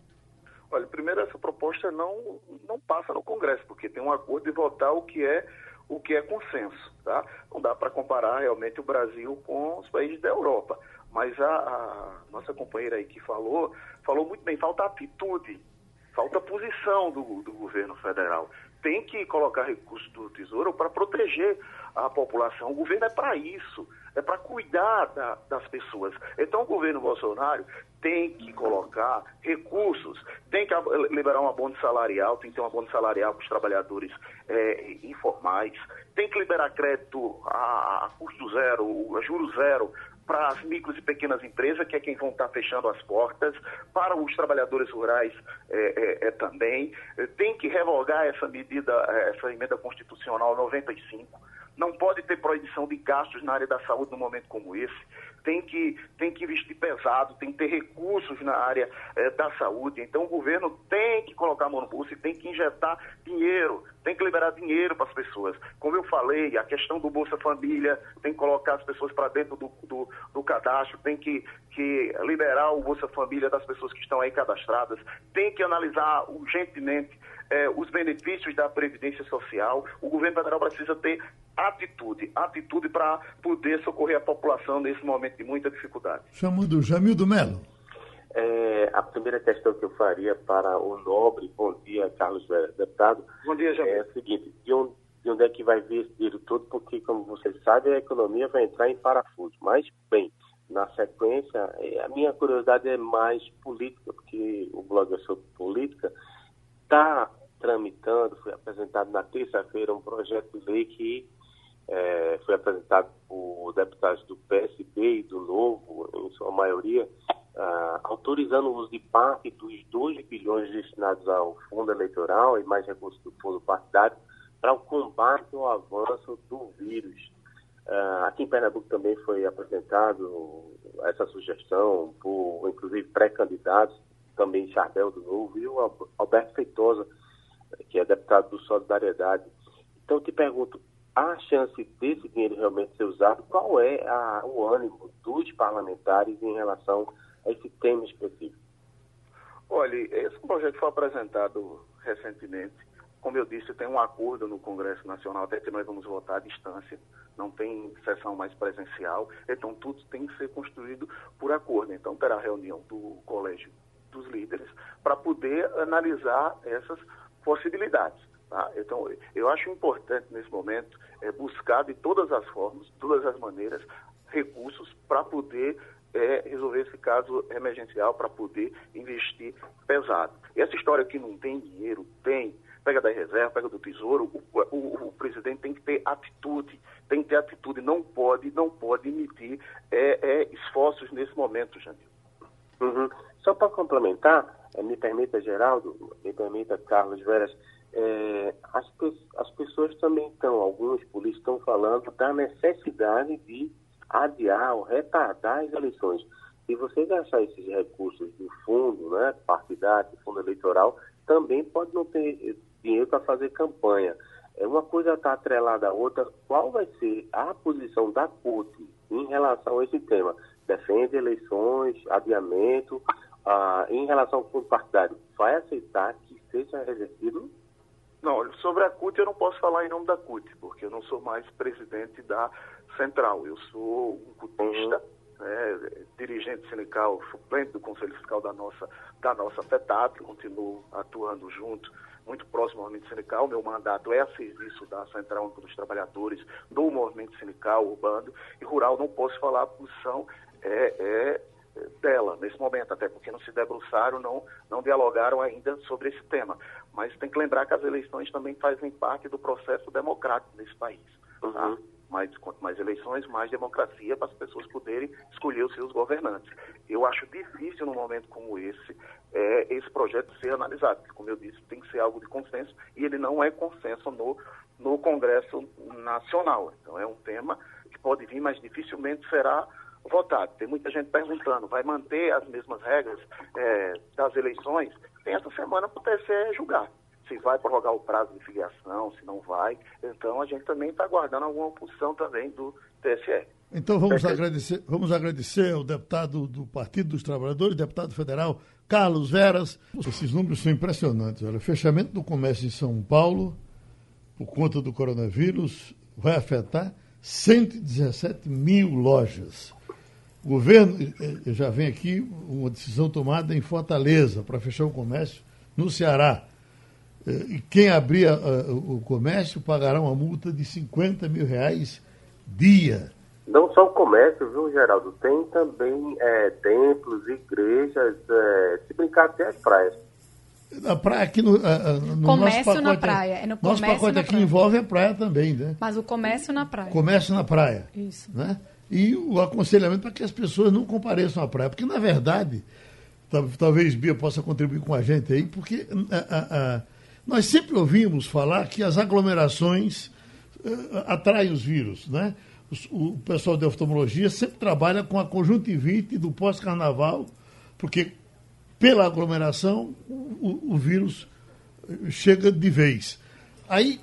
Olha, primeiro essa proposta não, não passa no Congresso, porque tem um acordo de votar o que é o que é consenso, tá? Não dá para comparar realmente o Brasil com os países da Europa, mas a, a nossa companheira aí que falou, falou muito bem, falta atitude, falta posição do, do governo federal tem que colocar recursos do Tesouro para proteger a população. O governo é para isso, é para cuidar da, das pessoas. Então, o governo Bolsonaro tem que colocar recursos, tem que liberar uma bônus salarial, tem que ter uma bônus salarial para os trabalhadores é, informais, tem que liberar crédito a, a custo zero, a juro zero para as micros e pequenas empresas, que é quem vão estar fechando as portas, para os trabalhadores rurais é, é, é também. Tem que revogar essa medida, essa emenda constitucional 95, não pode ter proibição de gastos na área da saúde num momento como esse. Tem que, tem que investir pesado, tem que ter recursos na área eh, da saúde. Então, o governo tem que colocar a mão no bolso e tem que injetar dinheiro, tem que liberar dinheiro para as pessoas. Como eu falei, a questão do Bolsa Família, tem que colocar as pessoas para dentro do, do, do, cadastro, tem que, que liberar o Bolsa Família das pessoas que estão aí cadastradas, tem que analisar urgentemente eh, os benefícios da Previdência Social. O governo federal precisa ter atitude, atitude para poder socorrer a população nesse momento de muita dificuldade. Chamando Jamildo Melo. É, a primeira questão que eu faria para o nobre, bom dia, Carlos deputado. Bom dia, Jamil. É a seguinte, de onde, de onde é que vai vir esse dinheiro todo? Porque, como vocês sabem, a economia vai entrar em parafuso. Mas, bem, na sequência, é, a minha curiosidade é mais política, porque o blog é sobre política. Está tramitando, foi apresentado na terça-feira um projeto de lei que é, foi apresentado por deputados do PSB e do Novo, em sua maioria, ah, autorizando o uso de parte dos 2 bilhões destinados ao fundo eleitoral e mais recursos do fundo partidário para o combate ao avanço do vírus. Ah, aqui em Pernambuco também foi apresentado essa sugestão por, inclusive, pré-candidatos, também Charbel do Novo e o Alberto Feitosa, que é deputado do Solidariedade. Então, eu te pergunto, a chance desse dinheiro realmente ser usado, qual é a, o ânimo dos parlamentares em relação a esse tema específico? Olha, esse projeto foi apresentado recentemente. Como eu disse, tem um acordo no Congresso Nacional, até que nós vamos votar à distância, não tem sessão mais presencial, então tudo tem que ser construído por acordo. Então terá reunião do Colégio dos Líderes para poder analisar essas possibilidades. Tá? Então, eu acho importante nesse momento é, buscar de todas as formas, de todas as maneiras, recursos para poder é, resolver esse caso emergencial, para poder investir pesado. E essa história que não tem dinheiro, tem, pega da reserva, pega do tesouro, o, o, o, presidente tem que ter atitude, tem que ter atitude, não pode, não pode emitir é, é, esforços nesse momento, Janil. Uhum. Só para complementar, me permita, Geraldo, me permita, Carlos Veras, é, as, as pessoas também estão, alguns políticos estão falando da necessidade de adiar ou retardar as eleições. Se você gastar esses recursos do fundo, né, partidário, do fundo eleitoral, também pode não ter dinheiro para fazer campanha. É uma coisa está atrelada à outra. Qual vai ser a posição da CUT em relação a esse tema? Defende eleições, adiamento. Ah, em relação ao fundo partidário, vai aceitar que seja revertido não, sobre a CUT eu não posso falar em nome da CUT, porque eu não sou mais presidente da central. Eu sou um cutista, uhum. né, dirigente sindical, suplente do Conselho Fiscal da nossa, da nossa FETAP, continuo atuando junto, muito próximo ao movimento sindical. Meu mandato é a serviço da Central Única dos Trabalhadores, do movimento sindical urbano e rural. Não posso falar a posição é, é dela nesse momento, até porque não se debruçaram, não, não dialogaram ainda sobre esse tema. Mas tem que lembrar que as eleições também fazem parte do processo democrático nesse país. Tá? Uhum. Mais, quanto mais eleições, mais democracia para as pessoas poderem escolher os seus governantes. Eu acho difícil, num momento como esse, é, esse projeto ser analisado, porque, como eu disse, tem que ser algo de consenso e ele não é consenso no, no Congresso Nacional. Então, é um tema que pode vir, mas dificilmente será votado. Tem muita gente perguntando, vai manter as mesmas regras é, das eleições? Tem essa semana para o TSE julgar. Se vai prorrogar o prazo de filiação, se não vai. Então a gente também está aguardando alguma posição também do TSE. Então vamos agradecer, vamos agradecer ao deputado do Partido dos Trabalhadores, deputado federal Carlos Veras. Esses números são impressionantes. Olha, o fechamento do comércio em São Paulo, por conta do coronavírus, vai afetar 117 mil lojas. O governo eh, já vem aqui uma decisão tomada em Fortaleza para fechar o comércio no Ceará. Eh, e quem abrir o comércio pagará uma multa de 50 mil reais dia. Não só o comércio, viu, Geraldo? Tem também é, templos, igrejas, é, se brincar até as praias. Na praia aqui no, no comércio pacote, na praia. É no nosso pacote aqui praia. envolve a praia também, né? Mas o comércio na praia. Comércio na praia. Isso. Né? E o aconselhamento para que as pessoas não compareçam à praia. Porque, na verdade, talvez Bia possa contribuir com a gente aí, porque a, a, a, nós sempre ouvimos falar que as aglomerações atraem os vírus, né? O, pessoal de oftalmologia sempre trabalha com a conjuntivite do pós-carnaval, porque pela aglomeração o, o, vírus chega de vez. Aí,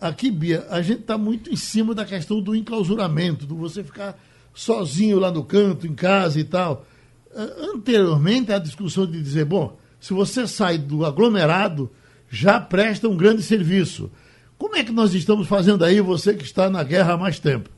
aqui, Bia, a gente está muito em cima da questão do enclausuramento, do você ficar sozinho lá no canto, em casa e tal. Anteriormente, a discussão de dizer, bom, se você sai do aglomerado, já presta um grande serviço. Como é que nós estamos fazendo aí, você que está na guerra há mais tempo?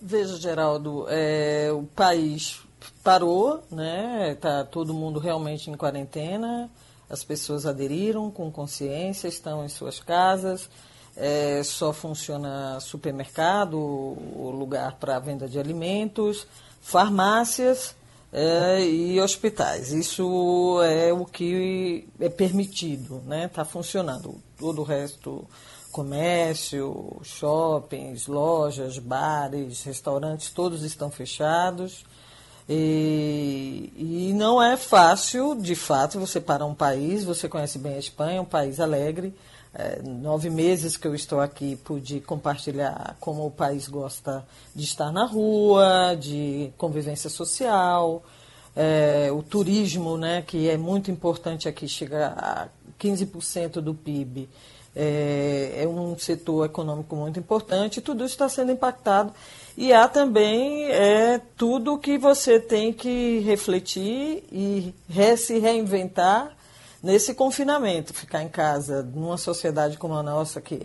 Veja, Geraldo, é, o país parou, né? Está todo mundo realmente em quarentena. As pessoas aderiram com consciência, estão em suas casas. É, só funciona supermercado, o lugar para venda de alimentos, farmácias é, e hospitais. Isso é o que é permitido, está né? Tá funcionando. Todo o resto, comércio, shoppings, lojas, bares, restaurantes, todos estão fechados. E, e, não é fácil, de fato, você parar um país, você conhece bem a Espanha, um país alegre. É, nove meses que eu estou aqui, pude compartilhar como o país gosta de estar na rua, de convivência social, é, o turismo, né, que é muito importante aqui, chega a 15% do PIB. É, é, um setor econômico muito importante, tudo isso está sendo impactado. E há também é, tudo que você tem que refletir e re, se reinventar nesse confinamento, ficar em casa, numa sociedade como a nossa, que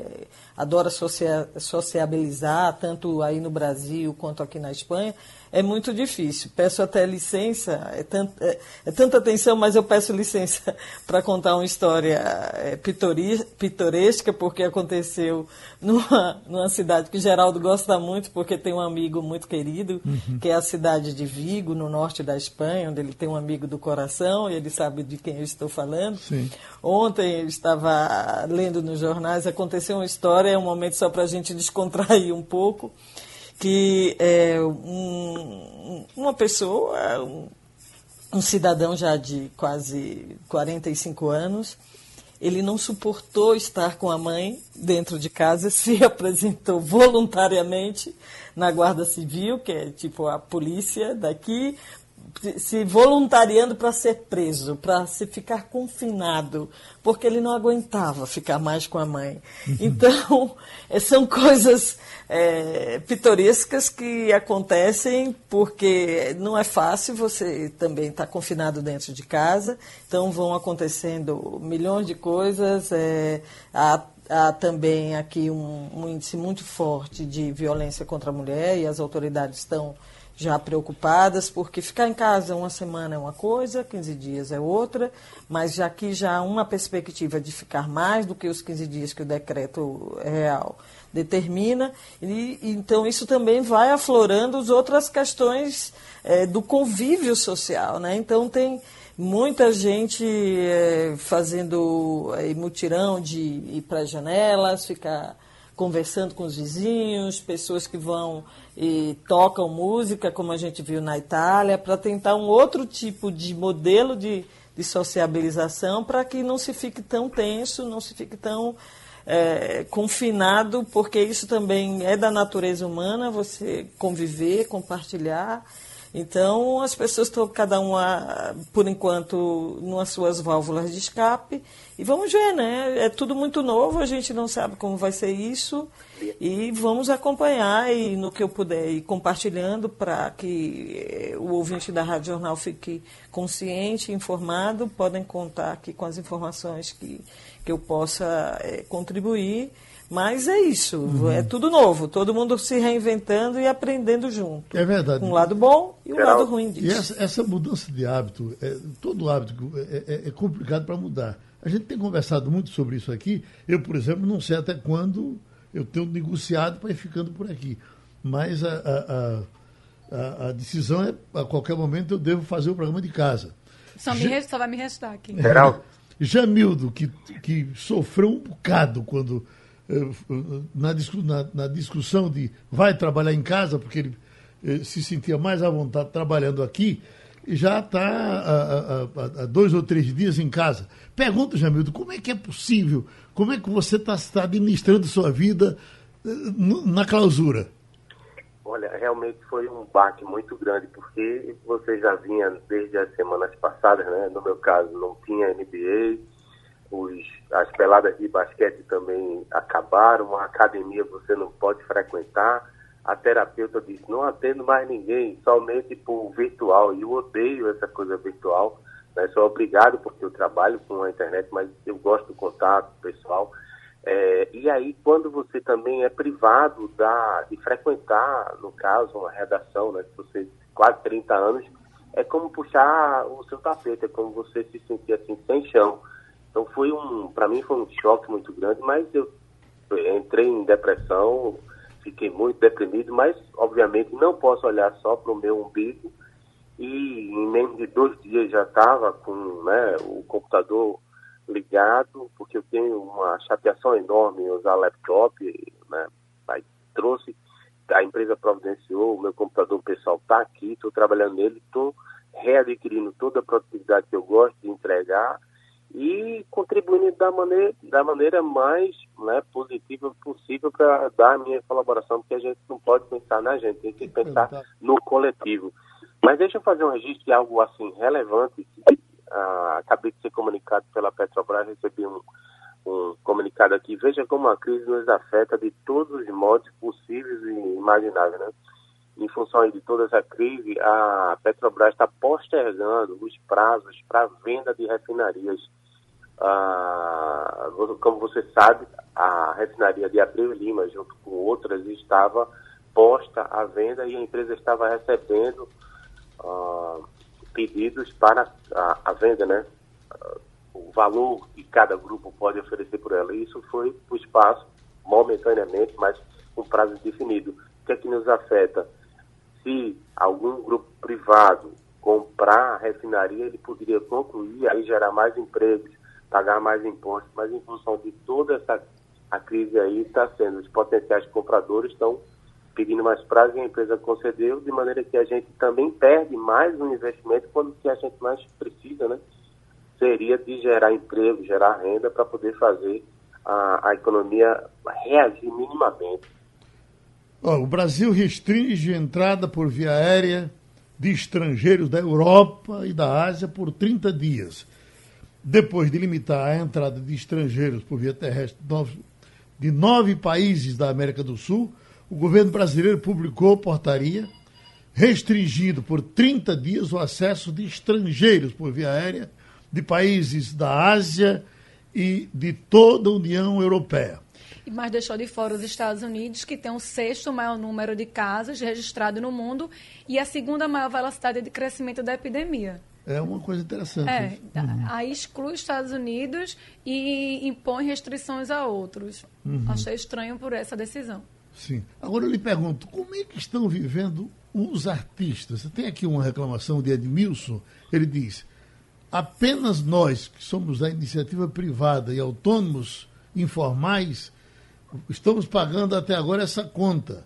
adora sociabilizar, tanto aí no Brasil quanto aqui na Espanha, é muito difícil. Peço até licença, é, tant, é, é tanta atenção, mas eu peço licença [LAUGHS] para contar uma história é, pitoresca, porque aconteceu numa, numa cidade que Geraldo gosta muito, porque tem um amigo muito querido, uhum. que é a cidade de Vigo, no norte da Espanha, onde ele tem um amigo do coração, e ele sabe de quem eu estou falando. Sim. Ontem eu estava lendo nos jornais, aconteceu uma história, é um momento só para a gente [LAUGHS] descontrair um pouco que é, um, uma pessoa, um, um cidadão já de quase 45 anos, ele não suportou estar com a mãe dentro de casa, [LAUGHS] se apresentou voluntariamente na Guarda Civil, que é tipo a polícia daqui, se voluntariando para ser preso, para se ficar confinado, porque ele não aguentava ficar mais com a mãe. Uhum. Então, [LAUGHS] são coisas é, pitorescas que acontecem porque não é fácil, você também está confinado dentro de casa, então vão acontecendo milhões de coisas. É, há, há também aqui um, um índice muito forte de violência contra a mulher e as autoridades estão já preocupadas, porque ficar em casa uma semana é uma coisa, 15 dias é outra, mas já aqui já há uma perspectiva de ficar mais do que os 15 dias que o decreto real determina, e então isso também vai aflorando as outras questões é, do convívio social, né? Então tem muita gente é, fazendo é, mutirão de ir para as janelas, ficar conversando com os vizinhos, pessoas que vão e tocam música, como a gente viu na Itália, para tentar um outro tipo de modelo de, de sociabilização para que não se fique tão tenso, não se fique tão é, confinado, porque isso também é da natureza humana, você conviver, compartilhar. Então, as pessoas estão cada uma, por enquanto, nas suas válvulas de escape. E vamos ver, né? É tudo muito novo, a gente não sabe como vai ser isso. E vamos acompanhar e no que eu puder ir compartilhando para que eh, o ouvinte da Rádio Jornal fique consciente, informado. Podem contar aqui com as informações que, que eu possa é, contribuir. Mas é isso, uhum. é tudo novo, todo mundo se reinventando e aprendendo junto. É verdade. Um lado bom e um Geral. lado ruim disso. E essa, essa mudança de hábito, é, todo hábito é, é, é complicado para mudar. A gente tem conversado muito sobre isso aqui. Eu, por exemplo, não sei até quando eu tenho negociado para ir ficando por aqui. Mas a, a, a, a, decisão é, a qualquer momento, eu devo fazer o programa de casa. Só, me, só vai me restar aqui. Geral. Jamildo, que, que sofreu um bocado quando na, na, na, discussão de vai trabalhar em casa, porque ele eh, se sentia mais à vontade trabalhando aqui, já está há, dois ou três dias em casa. Pergunta, Jamildo, como é que é possível? Como é que você está tá administrando sua vida eh, na clausura? Olha, realmente foi um baque muito grande, porque você já vinha desde as semanas passadas, né? No meu caso, não tinha NBA, os, as peladas de basquete também acabaram, a academia você não pode frequentar. A terapeuta disse, não atendo mais ninguém, somente por virtual. E eu odeio essa coisa virtual. Né? Sou obrigado porque eu trabalho com a internet, mas eu gosto do contato pessoal. É, e aí, quando você também é privado da, de frequentar, no caso, uma redação, né, você quase 30 anos, é como puxar o seu tapete, é como você se sentir assim, sem chão. Então, foi um, para mim, foi um choque muito grande, mas eu entrei em depressão, fiquei muito deprimido, mas, obviamente, não posso olhar só para o meu umbigo. E em menos de dois dias já estava com né, o computador ligado, porque eu tenho uma chateação enorme em usar laptop, né? Aí trouxe, a empresa providenciou, o meu computador pessoal está aqui, estou trabalhando nele, estou readquirindo toda a produtividade que eu gosto de entregar e contribuindo da maneira, da maneira mais né, positiva possível para dar a minha colaboração, porque a gente não pode pensar na gente, tem que pensar no coletivo. Mas deixa eu fazer um registro de algo assim relevante ah, acabei de ser comunicado pela Petrobras, recebi um, um comunicado aqui. Veja como a crise nos afeta de todos os modos possíveis e imagináveis, né? Em função de toda essa crise, a Petrobras está postergando os prazos para venda de refinarias. Ah, como você sabe, a refinaria de Abreu Lima, junto com outras, estava posta à venda e a empresa estava recebendo ah, pedidos para a, a venda, né? O valor que cada grupo pode oferecer por ela. Isso foi para o espaço, momentaneamente, mas com prazo definido. O que é que nos afeta? Se algum grupo privado comprar a refinaria, ele poderia concluir, aí gerar mais empregos, pagar mais impostos, mas em função de toda essa a crise aí está sendo, os potenciais compradores estão pedindo mais prazo e a empresa concedeu, de maneira que a gente também perde mais um investimento quando que a gente mais precisa, né? Seria de gerar emprego, gerar renda para poder fazer a, a economia reagir minimamente. O Brasil restringe a entrada por via aérea de estrangeiros da Europa e da Ásia por 30 dias. Depois de limitar a entrada de estrangeiros por via terrestre de nove países da América do Sul, o governo brasileiro publicou portaria restringindo por 30 dias o acesso de estrangeiros por via aérea de países da Ásia e de toda a União Europeia. Mas deixou de fora os Estados Unidos, que tem o sexto maior número de casos registrados no mundo e a segunda maior velocidade de crescimento da epidemia. É uma coisa interessante. É, uhum. Aí exclui os Estados Unidos e impõe restrições a outros. Uhum. Achei estranho por essa decisão. Sim. Agora eu lhe pergunto, como é que estão vivendo os artistas? Tem aqui uma reclamação de Edmilson, ele diz, apenas nós, que somos da iniciativa privada e autônomos informais, estamos pagando até agora essa conta.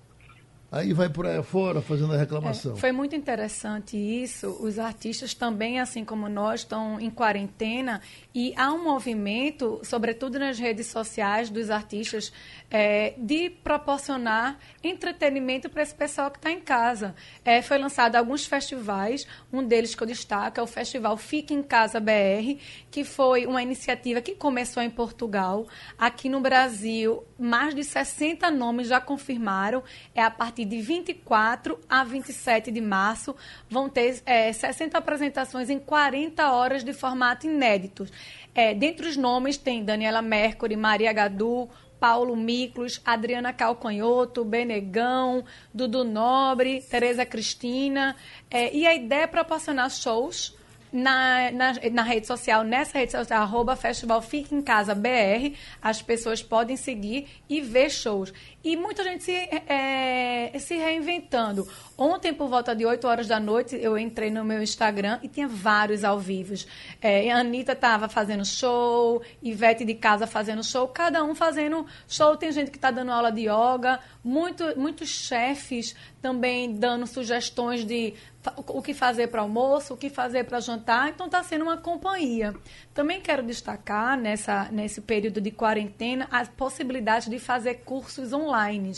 Aí vai por aí fora fazendo a reclamação. É, foi muito interessante isso. Os artistas também, assim como nós, estão em quarentena e há um movimento, sobretudo nas redes sociais dos artistas, é, de proporcionar entretenimento para esse pessoal que está em casa. É, foi lançado alguns festivais, um deles que eu destaco é o Festival Fique em Casa BR, que foi uma iniciativa que começou em Portugal. Aqui no Brasil, mais de 60 nomes já confirmaram. É a partir de 24 a 27 de março. Vão ter é, 60 apresentações em 40 horas de formato inédito. É, dentre os nomes tem Daniela Mercury, Maria Gadu, Paulo Miklos, Adriana Calcanhoto, Benegão, Dudu Nobre, Tereza Cristina. É, e a ideia é proporcionar shows na, na, na, rede social, nessa rede social, arroba Festival Fica em Casa BR, as pessoas podem seguir e ver shows. E muita gente se, é, se reinventando. Ontem, por volta de 8 horas da noite, eu entrei no meu Instagram e tinha vários ao vivo. É, a Anitta estava fazendo show, Ivete de casa fazendo show, cada um fazendo show. Tem gente que está dando aula de yoga, muito, muitos chefes também dando sugestões de o que fazer para almoço, o que fazer para jantar, então está sendo uma companhia. Também quero destacar nessa, nesse período de quarentena a possibilidade de fazer cursos online.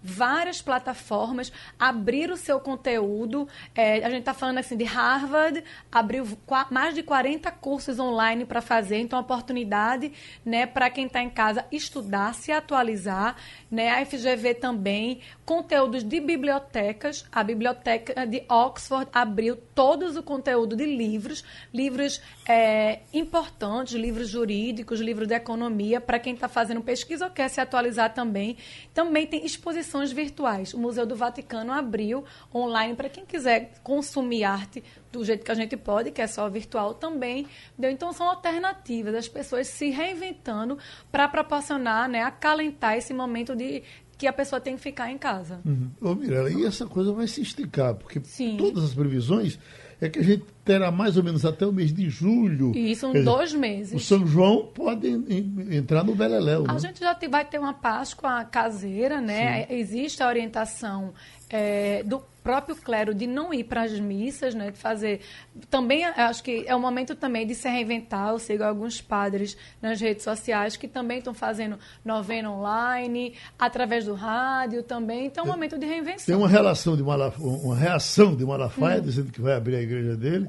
Várias plataformas abriram o seu conteúdo. É, a gente está falando assim de Harvard, abriu mais de 40 cursos online para fazer, então oportunidade né, para quem está em casa estudar, se atualizar. Né? A FGV também, conteúdos de bibliotecas. A biblioteca de Oxford abriu todos o conteúdo de livros, livros é, importantes, livros jurídicos, livros de economia, para quem está fazendo pesquisa ou quer se atualizar também. Também tem exposições virtuais. O Museu do Vaticano abriu online para quem quiser consumir arte do jeito que a gente pode, que é só virtual também. Então, são alternativas, as pessoas se reinventando para proporcionar, né, acalentar esse momento de que a pessoa tem que ficar em casa. Uhum. Ô, Mirella, e essa coisa vai se esticar, porque Sim. todas as previsões é que a gente terá mais ou menos até o mês de julho. E são dois meses. O São João pode entrar no Beleléu. A né? gente já vai ter uma Páscoa caseira, né? Sim. Existe a orientação é, do próprio clero de não ir para as missas, né, de fazer. Também acho que é o momento também de se reinventar. Eu sigo alguns padres nas redes sociais que também estão fazendo novena online, através do rádio também. Então é um momento de reinvenção. Tem uma relação de Malafaia, uma reação de Malafaia, hum. dizendo que vai abrir a igreja dele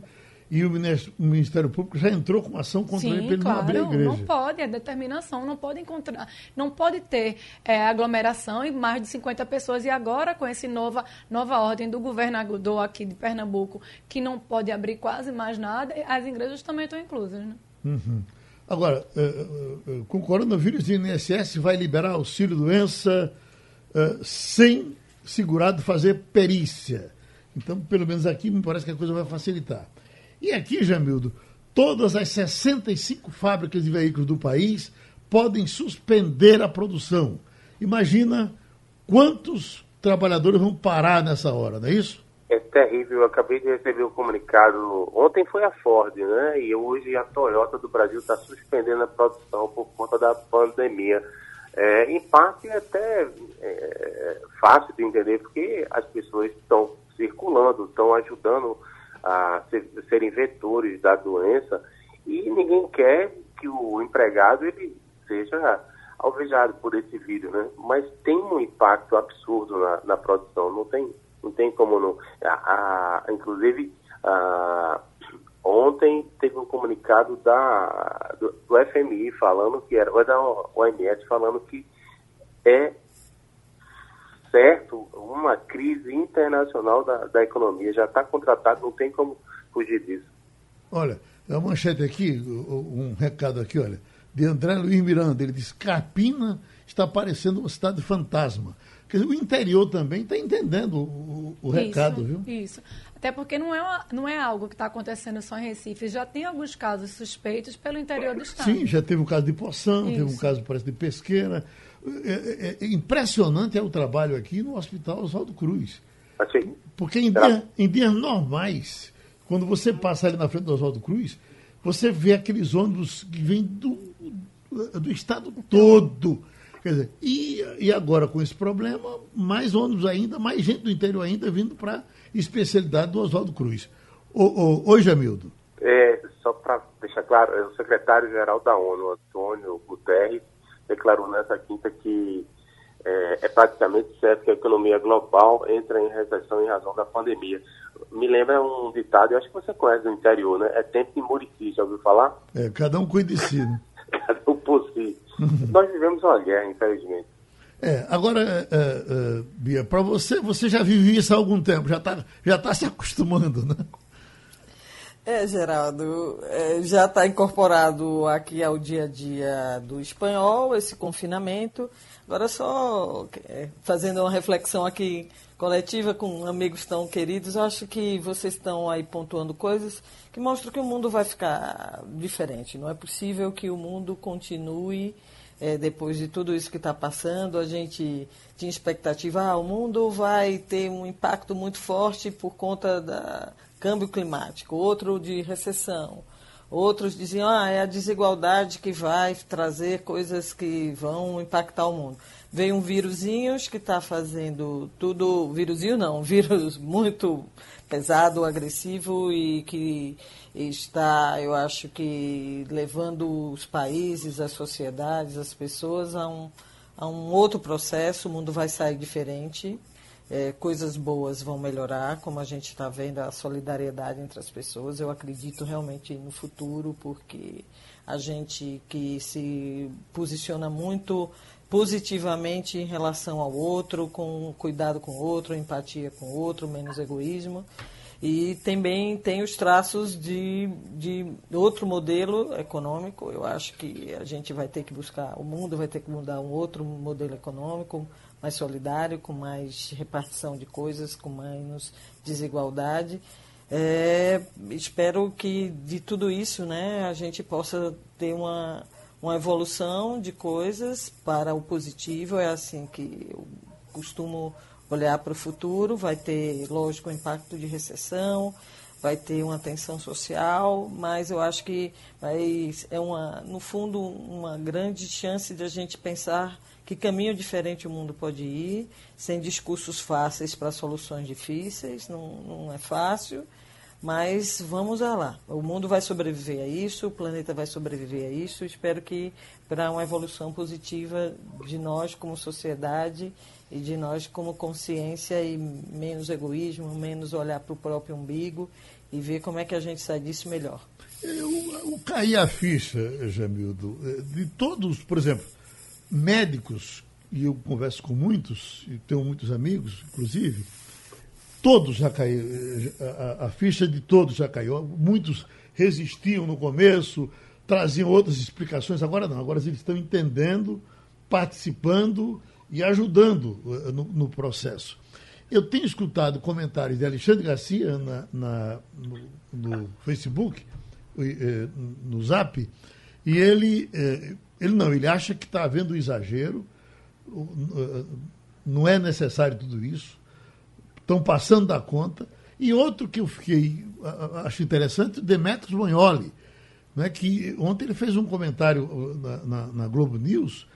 e o Ministério Público já entrou com uma ação contra Sim, ele para ele claro, não abrir a igreja. Não pode, é determinação, não pode encontrar, não pode ter é, aglomeração e mais de 50 pessoas. E agora, com essa nova, nova ordem do governador aqui de Pernambuco, que não pode abrir quase mais nada, as igrejas também estão inclusas. Né? Uhum. Agora, uh, uh, com o coronavírus, o INSS vai liberar auxílio-doença uh, sem segurado fazer perícia. Então, pelo menos aqui, me parece que a coisa vai facilitar. E aqui, Jamildo, todas as 65 fábricas de veículos do país podem suspender a produção. Imagina quantos trabalhadores vão parar nessa hora, não é isso? É terrível. Eu acabei de receber o um comunicado. Ontem foi a Ford, né? E hoje a Toyota do Brasil está suspendendo a produção por conta da pandemia. É, em parte é até é, fácil de entender, porque as pessoas estão circulando, estão ajudando a ser, serem vetores da doença e ninguém quer que o empregado ele seja alvejado por esse vírus, né? Mas tem um impacto absurdo na, na produção, não tem, não tem como não. A, a inclusive, a, ontem teve um comunicado da, do, do FMI falando que era, ou da OMS falando que é certo uma crise internacional da, da economia. Já está contratado, não tem como fugir disso. Olha, a manchete aqui, um recado aqui, olha, de André Luiz Miranda. Ele diz: Carpina está parecendo uma cidade fantasma. Quer dizer, o interior também está entendendo o, o recado, isso, viu? Isso. Até porque não é, uma, não é algo que está acontecendo só em Recife. Já tem alguns casos suspeitos pelo interior do estado. Sim, já teve um caso de Poção, teve um caso, parece, de Pesqueira. É, é, é, impressionante é o trabalho aqui no Hospital Oswaldo Cruz. Assim, Porque em, dia, em dias normais, quando você passa ali na frente do Oswaldo Cruz, você vê aqueles ônibus que vêm do, do estado todo. Quer dizer, e, e agora com esse problema, mais ônibus ainda, mais gente do interior ainda vindo para a especialidade do Oswaldo Cruz. oi, Jamildo. É, só para deixar claro, é o secretário-geral da ONU, Antônio Guterres, declarou nessa quinta que é, é, praticamente certo que a economia global entra em recessão em razão da pandemia. Me lembra um ditado, eu acho que você conhece do interior, né? É tempo de Murici, já ouviu falar? É, cada um cuida de si, né? [LAUGHS] cada um por si. Nós vivemos uma guerra, infelizmente. É, agora, é, é, Bia, para você, você já vive isso há algum tempo, já está já tá se acostumando, né? É, Geraldo, é, já está incorporado aqui ao dia a dia do espanhol, esse confinamento. Agora só é, fazendo uma reflexão aqui coletiva com amigos tão queridos, eu acho que vocês estão aí pontuando coisas que mostram que o mundo vai ficar diferente. Não é possível que o mundo continue é, depois de tudo isso que está passando. A gente tinha expectativa, ah, o mundo vai ter um impacto muito forte por conta da câmbio climático, outro de recessão. Outros diziam, ah, é a desigualdade que vai trazer coisas que vão impactar o mundo. veio um vírusinhos que está fazendo tudo, vírusinho não, [LAUGHS] vírus muito pesado, agressivo e que está, eu acho que, levando os países, as sociedades, as pessoas a um, a um outro processo, o mundo vai sair diferente, é, coisas boas vão melhorar, como a gente está vendo a solidariedade entre as pessoas. Eu acredito realmente no futuro, porque a gente que se posiciona muito positivamente em relação ao outro, com cuidado com o outro, empatia com o outro, menos egoísmo. E também tem os traços de, de outro modelo econômico. Eu acho que a gente vai ter que buscar, o mundo vai ter que mudar um outro modelo econômico, mais solidário, com mais repartição de coisas, com menos desigualdade. É, espero que de tudo isso né, a gente possa ter uma, uma evolução de coisas para o positivo. É assim que eu costumo olhar para o futuro. Vai ter, lógico, o impacto de recessão, vai ter uma tensão social, mas eu acho que é, uma, no fundo, uma grande chance de a gente pensar que caminho diferente o mundo pode ir, sem discursos fáceis para soluções difíceis, não, não é fácil, mas vamos lá. O mundo vai sobreviver a isso, o planeta vai sobreviver a isso. Espero que para uma evolução positiva de nós como sociedade e de nós como consciência e menos egoísmo, menos olhar para o próprio umbigo e ver como é que a gente sai disso melhor. Eu, eu caí a ficha, Jamildo, de todos, por exemplo, médicos, e eu converso com muitos, e tenho muitos amigos, inclusive, todos já caíram, a, a, ficha de todos já caiu. Muitos resistiam no começo, traziam outras explicações, agora não, agora eles estão entendendo, participando e ajudando eh, no, no processo. Eu tenho escutado comentários de Alexandre Garcia na, na no, no, Facebook, eh, no Zap, e ele eh, ele não, ele acha que está havendo um exagero, não é necessário tudo isso, estão passando da conta. E outro que eu fiquei, acho interessante, Demetrios Bonholi, né, que ontem ele fez um comentário uh, na, na, na, Globo News,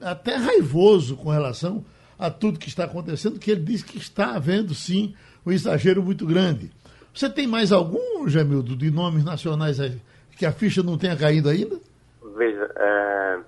até raivoso com relação a tudo que está acontecendo, que ele diz que está havendo, sim, um exagero muito grande. Você tem mais algum, Jamildo, de nomes nacionais que a ficha não tenha caído ainda? Veja, é,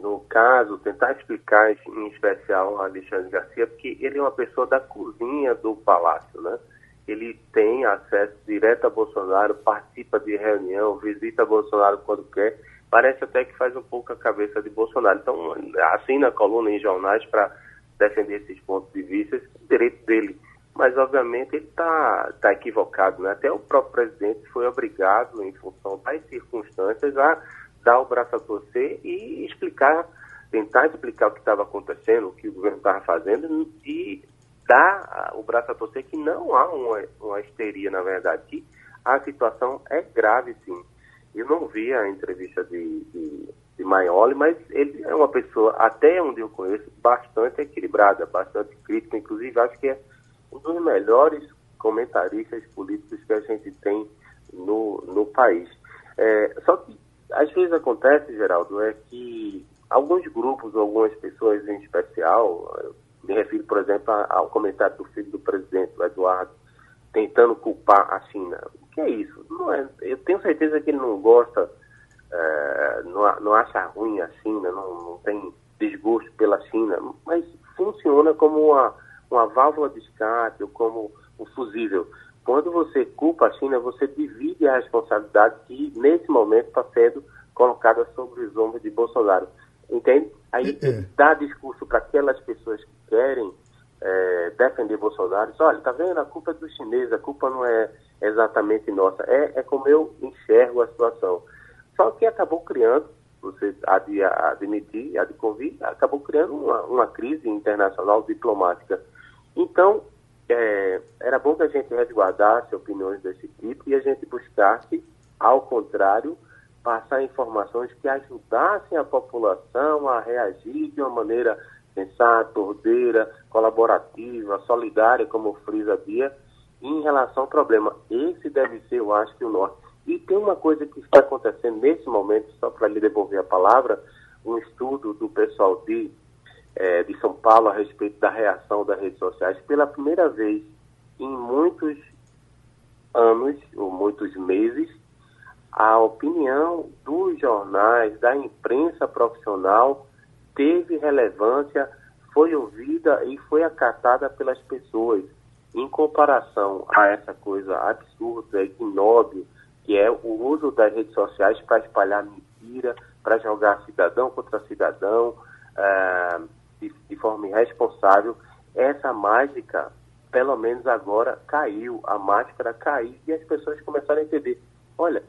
no caso, tentar explicar em especial a Alexandre Garcia, porque ele é uma pessoa da cozinha do palácio, né? Ele tem acesso direto a Bolsonaro, participa de reunião, visita Bolsonaro quando quer. Parece até que faz um pouco a cabeça de Bolsonaro. Então, assina a coluna em jornais para defender esses pontos de vista, esse é direito dele. Mas, obviamente, ele está tá equivocado. Né? Até o próprio presidente foi obrigado, em função das circunstâncias, a dar o braço a torcer e explicar, tentar explicar o que estava acontecendo, o que o governo estava fazendo e dar o braço a torcer que não há uma, uma histeria, na verdade, que a situação é grave, sim. Eu não vi a entrevista de, de, de Maioli, mas ele é uma pessoa, até onde eu conheço, bastante equilibrada, bastante crítica, inclusive acho que é um dos melhores comentaristas políticos que a gente tem no, no país. É, só que às vezes acontece, Geraldo, é que alguns grupos, algumas pessoas em especial, me refiro, por exemplo, ao comentário do filho do presidente, o Eduardo, tentando culpar a China. O que é isso? Não é, eu tenho certeza que ele não gosta, é, não, não, acha ruim a China, não, não, tem desgosto pela China, mas funciona como uma, uma válvula de escape ou como um fusível. Quando você culpa a China, você divide a responsabilidade que, nesse momento, está sendo colocada sobre os ombros de Bolsonaro. Entende? Aí é. é. dá discurso para aquelas pessoas que querem é, defender Bolsonaro. Diz, olha, tá vendo? A culpa é dos chineses, a culpa não é exatamente nossa. É, é como eu enxergo a situação. Só que acabou criando, você há de admitir, há de convir, acabou criando uma, uma crise internacional diplomática. Então, é, era bom que a gente resguardasse opiniões desse tipo e a gente buscasse, ao contrário, passar informações que ajudassem a população a reagir de uma maneira sensata, ordeira, colaborativa, solidária, como frisa Bia, em relação ao problema. Esse deve ser, eu acho, que o norte. E tem uma coisa que está acontecendo nesse momento, só para lhe devolver a palavra, um estudo do pessoal de é, de São Paulo a respeito da reação das redes sociais. Pela primeira vez em muitos anos, ou muitos meses, a opinião dos jornais, da imprensa profissional, teve relevância, foi ouvida e foi acatada pelas pessoas. Em comparação a essa coisa absurda, ignóbil, que é o uso das redes sociais para espalhar mentira, para jogar cidadão contra cidadão, é, de, de forma irresponsável, essa mágica, pelo menos agora, caiu. A máscara caiu e as pessoas começaram a entender: olha,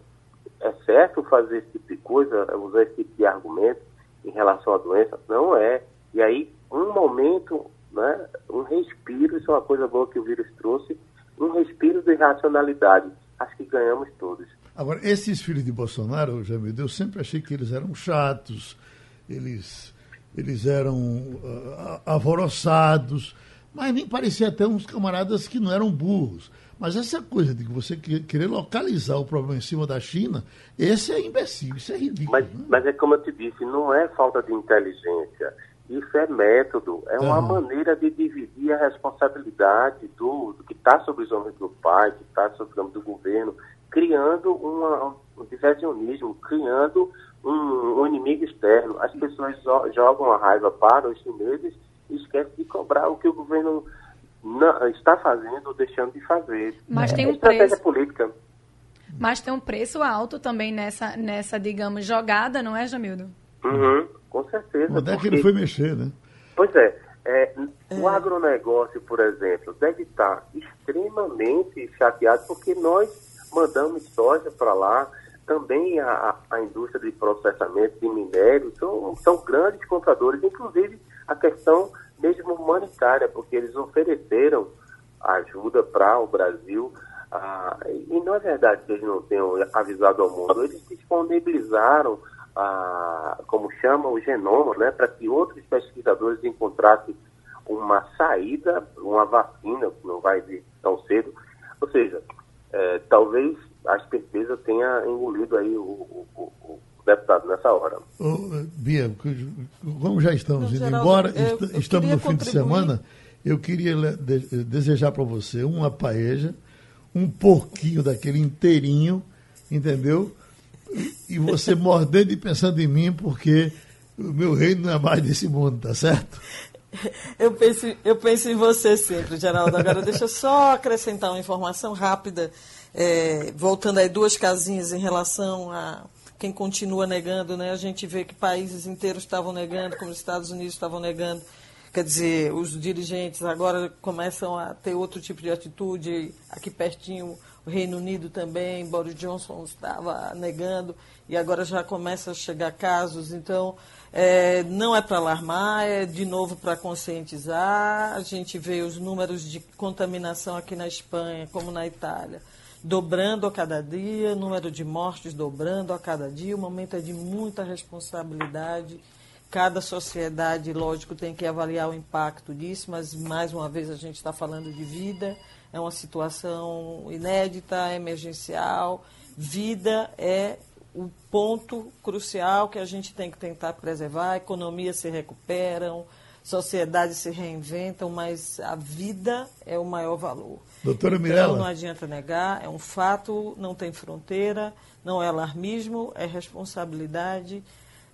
é certo fazer esse tipo de coisa, usar esse tipo de argumento em relação à doença? Não é. E aí, um momento, né, um respiro, isso é uma coisa boa que o vírus trouxe, um respiro de racionalidade. Acho que ganhamos todos. Agora, esses filhos de Bolsonaro, Jamil, eu sempre achei que eles eram chatos, eles, eles eram uh, alvoroçados, mas nem parecia até uns camaradas que não eram burros. Mas essa coisa de que você querer localizar o problema em cima da China, esse é imbecil, isso é ridículo. Mas, né? mas é como eu te disse, não é falta de inteligência. Isso é método, é uma maneira de dividir a responsabilidade do, do que está sobre os ombros do pai, que está sobre os ombros do governo, criando uma, um diversionismo, criando um, um, inimigo externo. As pessoas jogam a raiva para os chineses e esquecem de cobrar o que o governo não, está fazendo ou deixando de fazer. Mas é tem um preço. política. Mas tem um preço alto também nessa, nessa digamos, jogada, não é, Jamildo? Uhum, com certeza. Onde é que ele foi mexer, né? Pois é. É, é. O agronegócio, por exemplo, deve estar extremamente chateado porque nós mandamos soja para lá. Também a, a, indústria de processamento de minério são, são grandes compradores, inclusive a questão mesmo humanitária, porque eles ofereceram ajuda para o Brasil. Ah, e não é verdade que eles não tenham avisado ao mundo, eles disponibilizaram, ah, como chama, o genoma, né, para que outros pesquisadores encontrassem uma saída, uma vacina, que não vai vir tão cedo. Ou seja, é, talvez a esperteza tenha engolido aí o, o, o deputado nessa hora. Ô, Bia, como já estamos indo Geraldo, embora, eu, eu estamos no fim contribuir. de semana, eu queria desejar para você uma paeja, um porquinho daquele inteirinho, entendeu? E você [LAUGHS] mordendo e pensando em mim, porque o meu reino não é mais desse mundo, tá certo? Eu penso, eu penso em você sempre, Geraldo. Agora, deixa eu só acrescentar uma informação rápida, é, voltando aí duas casinhas em relação a quem continua negando, né? A gente vê que países inteiros estavam negando, como os Estados Unidos estavam negando. Quer dizer, os dirigentes agora começam a ter outro tipo de atitude. Aqui pertinho, o Reino Unido também, Boris Johnson estava negando e agora já começa a chegar casos. Então, é, não é para alarmar, é de novo para conscientizar. A gente vê os números de contaminação aqui na Espanha, como na Itália dobrando a cada dia, número de mortes dobrando a cada dia. O momento é de muita responsabilidade. Cada sociedade, lógico, tem que avaliar o impacto disso, mas mais uma vez a gente está falando de vida. É uma situação inédita, emergencial. Vida é o ponto crucial que a gente tem que tentar preservar. Economias se recuperam, sociedades se reinventam, mas a vida é o maior valor. Doutora então, Mirella. não adianta negar, é um fato, não tem fronteira, não é alarmismo, é responsabilidade.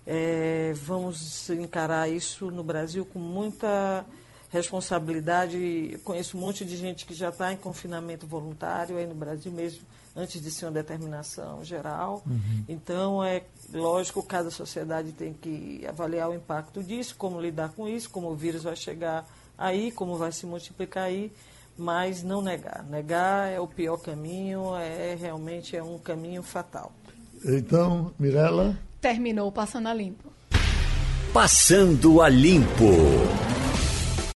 É, vamos encarar isso no Brasil com muita responsabilidade. Eu conheço um monte de gente que já está em confinamento voluntário aí no Brasil mesmo, antes de ser uma determinação geral. Uhum. Então, é lógico, cada sociedade tem que avaliar o impacto disso, como lidar com isso, como o vírus vai chegar aí, como vai se multiplicar aí mas não negar. Negar é o pior caminho, é realmente é um caminho fatal. Então, Mirella? Terminou Passando a Limpo. Passando a Limpo.